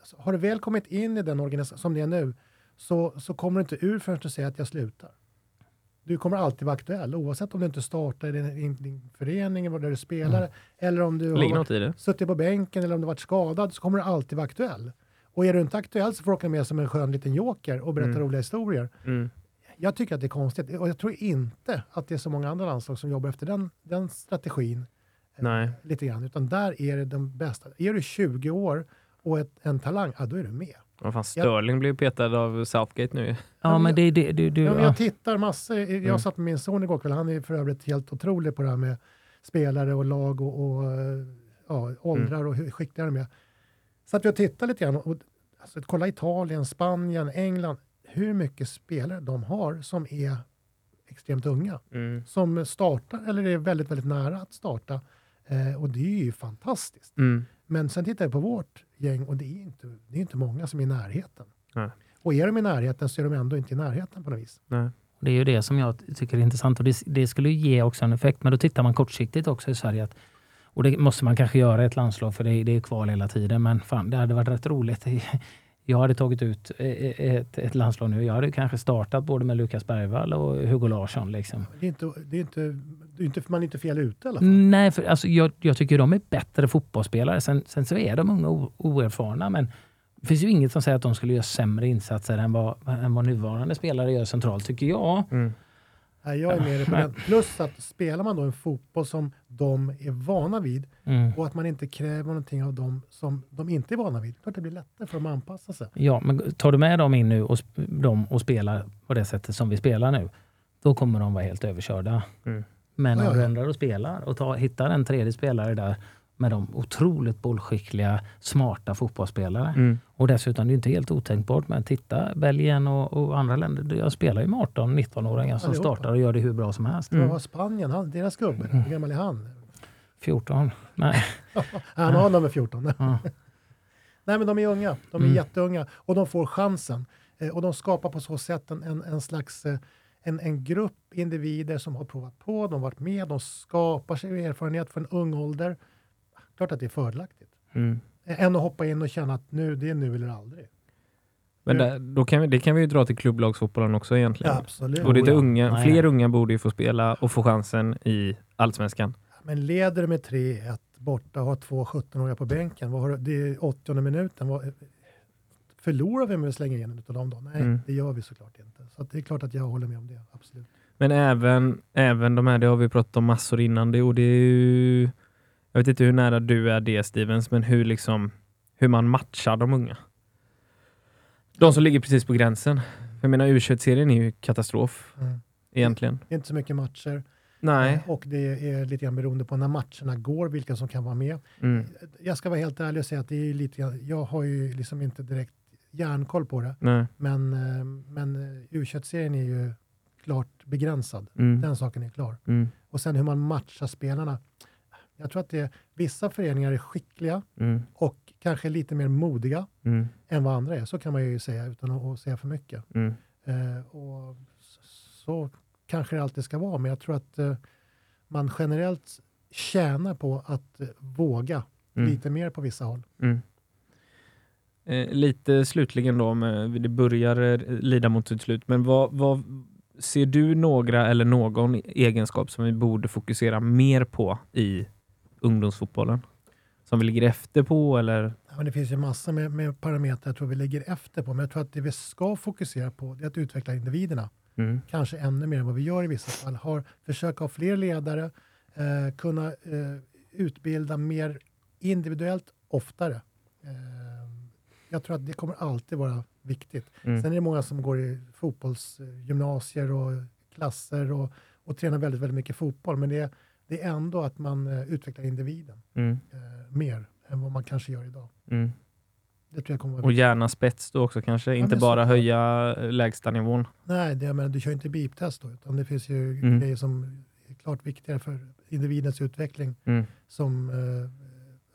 alltså, har du väl kommit in i den organisationen som det är nu, så, så kommer du inte ur förrän du säger att jag slutar. Du kommer alltid vara aktuell, oavsett om du inte startar i din, din, förening eller där du spelar, Mm. eller om du ligger har det. suttit på bänken eller om du varit skadad, så kommer du alltid vara aktuell. Och är du inte aktuell så får du åka med som en skön liten joker och berätta Mm. roliga historier. Mm. Jag tycker att det är konstigt och jag tror inte att det är så många andra landslag som jobbar efter den, den strategin. Nej. Lite grann, utan där är det den bästa. Är du 20 år och ett, en talang, ja då är du med. Vad fan, Sterling blev petad av Southgate nu. Ja, men det, det, du, du, Ja, men jag tittar massor, jag Mm. satt med min son igår kväll, han är för övrigt helt otrolig på det här med spelare och lag och, och eh, ja, åldrar Mm. och hur skickliga de är. Så att jag tittar lite grann och alltså, kolla Italien, Spanien, England, hur mycket spelare de har som är extremt unga. Mm. Som startar eller är väldigt, väldigt nära att starta. Eh, och det är ju fantastiskt. Mm. Men sen tittar jag på vårt gäng och det är inte, det är inte många som är i närheten. Nej. Och är de i närheten så är de ändå inte i närheten på något vis. Nej. Det är ju det som jag tycker är intressant och det, det skulle ju ge också en effekt. Men då tittar man kortsiktigt också i Sverige. Att, och det måste man kanske göra i ett landslag för det, det är kval hela tiden. Men fan, det hade varit rätt roligt. Jag hade tagit ut eh, ett, ett landslag nu. Jag hade kanske startat både med Lukas Bergvall och Hugo Larsson. Liksom. Det är inte, det är inte, det är inte, man är inte fel ute i alla fall. Nej, för alltså, jag, jag tycker de är bättre fotbollsspelare. Sen, sen så är de unga och oerfarna. Men det finns ju inget som säger att de skulle göra sämre insatser än vad, än vad nuvarande spelare gör centralt, tycker jag. Mm. Nej, jag är med på den. Plus att spelar man då en fotboll som de är vana vid Mm. och att man inte kräver någonting av dem som de inte är vana vid. Klart det blir lättare för dem att anpassa sig. Ja, men tar du med dem in nu och, dem och spelar på det sättet som vi spelar nu, då kommer de vara helt överkörda. Mm. Men om ja, du ja. ändrar och spelar och tar, hittar en tredje spelare där med de otroligt bollskickliga, smarta fotbollsspelare. Mm. Och dessutom, det är inte helt otänkbart, men titta Belgien och, och andra länder. Jag spelar ju med 18-19-åringar som Allihopa. startar och gör det hur bra som helst. Mm. Har Spanien, han, deras gubbe, hur gammal är han? 14. Nej. [laughs] Han har nummer 14. Ja. Nej men de är unga, de är Mm. jätteunga och de får chansen. Eh, och de skapar på så sätt en, en, en slags eh, en, en grupp individer som har provat på, de har varit med, de skapar sig erfarenhet från ung ålder. Klart att det är fördelaktigt. Mm. Än att hoppa in och känna att nu, det är nu eller aldrig. Men där, då kan vi, det kan vi ju dra till klubblagsfotbollen också egentligen. absolut. Och det är Oh ja. unga, Nej, fler unga borde ju få spela och få chansen i allsvenskan. Men leder du med 3-1 borta och har två 17-åringar på bänken, vad har du, det är 80 minuten. Vad, förlorar vi med att slänga in en utav dem då? Nej, Mm. det gör vi såklart inte. Så att det är klart att jag håller med om det, absolut. Men även, även de här, det har vi pratat om massor innan, det, och det är ju, jag vet inte hur nära du är det Stevens, men hur, liksom, hur man matchar de unga. De som ligger precis på gränsen. Jag menar U21-serien är ju katastrof Mm. egentligen. Det är inte så mycket matcher. Nej. Eh, Och det är lite grann beroende på när matcherna går, vilka som kan vara med. Mm. Jag ska vara helt ärlig och säga att det är lite grann, jag har ju liksom inte direkt järnkoll på det. Nej. Men, eh, men U21-serien är ju klart begränsad. Mm. Den saken är klar. Mm. Och sen hur man matchar spelarna. Jag tror att det, vissa föreningar är skickliga Mm. och kanske lite mer modiga Mm. än vad andra är. Så kan man ju säga utan att, att säga för mycket. Mm. Eh, och så, så kanske det alltid ska vara, men jag tror att eh, man generellt tjänar på att eh, våga Mm. lite mer på vissa håll. Mm. Eh, lite slutligen då, med, det börjar eh, lida mot sitt slut, men vad, vad, ser du några eller någon egenskap som vi borde fokusera mer på i ungdomsfotbollen? Som vi ligger efter på eller? Ja, det finns ju massor med, med parametrar jag tror vi ligger efter på, men jag tror att det vi ska fokusera på är att utveckla individerna. Mm. Kanske ännu mer än vad vi gör i vissa fall. Har, försöka ha fler ledare, eh, kunna eh, utbilda mer individuellt oftare. Eh, jag tror att det kommer alltid vara viktigt. Mm. Sen är det många som går i fotbollsgymnasier och klasser och, och tränar väldigt, väldigt mycket fotboll, men det är, det är ändå att man eh, utvecklar individen Mm. eh, mer än vad man kanske gör idag. Mm. Det tror jag kommer Och gärna spets då också kanske, inte men bara såklart. höja eh, lägsta nivån. Nej, det, men du kör inte beep-test då, utan det finns ju Mm. grejer som är klart viktigare för individens utveckling Mm. som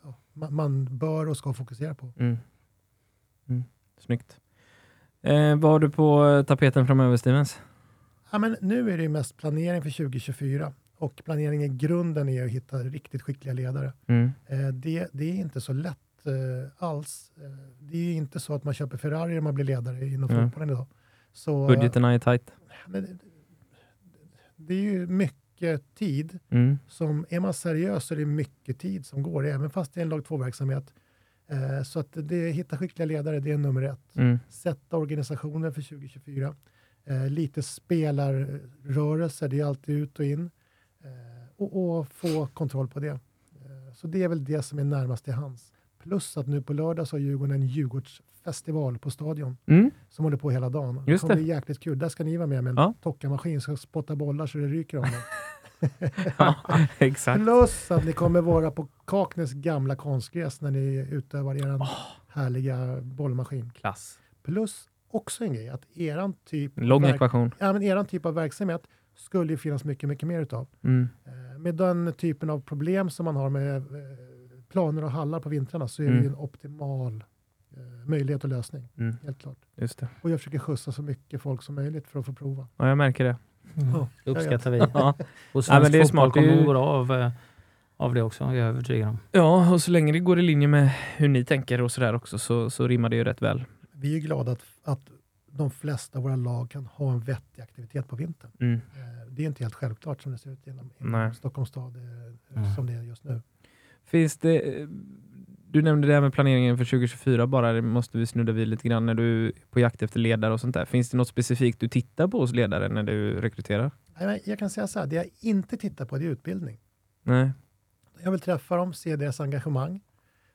ja, man, man bör och ska fokusera på. Mm. Mm. Snyggt. Eh, vad har du på tapeten framöver Stevens? Ja, men nu är det mest planering för 2024 och planering i grunden är att hitta riktigt skickliga ledare. Mm. Eh, det, det är inte så lätt eh, alls. Eh, det är inte så att man köper Ferrari när man blir ledare inom Mm. fotbollen idag. Så, Budgeterna är men det, det är ju mycket tid Mm. som, är man seriös så är det mycket tid som går, även fast det är en lag 2-verksamhet. Eh, så att det, hitta skickliga ledare, det är nummer ett. Mm. Sätta organisationer för 2024. Eh, lite spelarrörelse, det är alltid ut och in. Eh, och, och få kontroll på det. Eh, så det är väl det som är närmast till hands. Plus att nu på lördag så har Djurgården en Djurgårdsfestival på Stadion Mm. som håller på hela dagen. Just det kommer det. bli jäkligt kul. Där ska ni vara med med en Ja. tokkamaskin som ska spotta bollar så det ryker om [laughs] ja, exakt. Plus att ni kommer vara på Kaknäs gamla konstgräs när ni utövar er härliga bollmaskin. Klass. Plus också en grej, att eran typ, Lång ekvation. ja, men eran typ av verksamhet skulle ju finnas mycket, mycket mer utav. Mm. Eh, med den typen av problem som man har med eh, planer och hallar på vintrarna så är det Mm. ju en optimal eh, möjlighet och lösning. Mm. Helt klart. Just det. Och jag försöker skjutsa så mycket folk som möjligt för att få prova. Ja, jag märker det. Ja, Det uppskattar vi. Ja. [laughs] Och Ja, men svensk det är fotboll smart. Det kommer att gå av, av det också, jag är övertygad om. ja, och så länge det går i linje med hur ni tänker och sådär också så, så rimmar det ju rätt väl. Vi är glada att, att de flesta av våra lag kan ha en vettig aktivitet på vintern. Mm. Eh, Det är inte helt självklart som det ser ut inom. Stockholms stad eh, Mm. som det är just nu. Finns det, eh, du nämnde det här med planeringen för 2024 bara, det måste vi snudda vid lite grann när du är på jakt efter ledare och sånt där. Finns det något specifikt du tittar på hos ledare när du rekryterar? Jag kan säga så här, det jag inte tittar på det är utbildning. Nej. Jag vill träffa dem, se deras engagemang,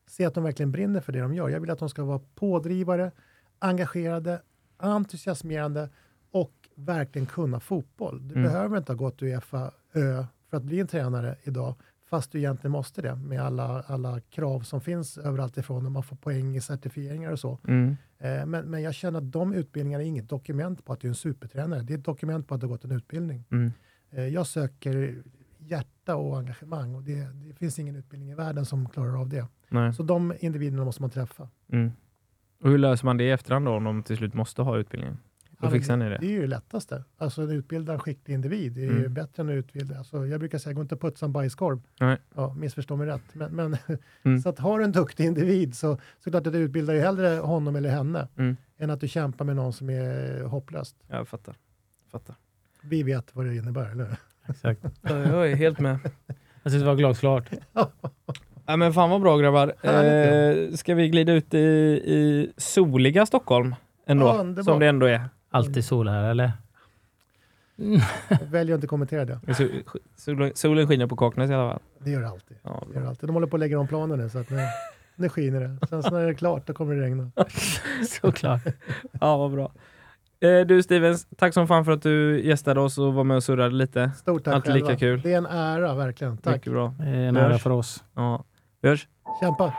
se att de verkligen brinner för det de gör. Jag vill att de ska vara pådrivare, engagerade, entusiasmerande och verkligen kunna fotboll. Du Mm. behöver inte ha gått Uefa Ö för att bli en tränare idag, fast du egentligen måste det med alla, alla krav som finns överallt ifrån och man får poäng i certifieringar och så. Mm. Eh, Men, men jag känner att de utbildningarna är inget dokument på att du är en supertränare. Det är ett dokument på att du har gått en utbildning. Mm. Eh, Jag söker hjärta och engagemang och det, det finns ingen utbildning i världen som klarar av det. Nej. Så de individerna måste man träffa. Mm. Och hur löser man det i efterhand då om de till slut måste ha utbildningen? Då fixar ni det? Det är ju det lättaste. Alltså att utbilda en skicklig individ det är ju Mm. bättre än att utbilda. Alltså, jag brukar säga, gå inte och putsa en bajskorv. Nej. Ja, missförstå mig rätt. Men, men [laughs] Mm. så att har du en duktig individ så, så klart att du utbildar ju hellre honom eller henne Mm. än att du kämpar med någon som är hopplöst. Ja, jag fattar. fattar. Vi vet vad det innebär, eller hur? Exakt. [laughs] Ja, jag är helt med. Jag tyckte det var glasklart. [laughs] Ja, men fan vad bra grabbar. Eh, ska vi glida ut i, i soliga Stockholm ändå? Ja, som det ändå är. Alltid sol här, eller? Jag väljer att inte kommentera det. Sol- Solen, solen skiner på Kaknäs i alla fall. Det gör det alltid. Ja, Det gör det alltid. De håller på att lägga om planen nu, så att nu, nu skiner det. Sen så när det är klart, då kommer det regna. [laughs] Såklart. ja vad bra. Eh, du Stevens, tack som fan för att du gästade oss och var med och surrade lite. Stort tack Alltid lika kul. Det är en ära, verkligen. Tack. Mycket bra. Eh, En Vi ära för oss. Ja. Vi hörs. Kämpa!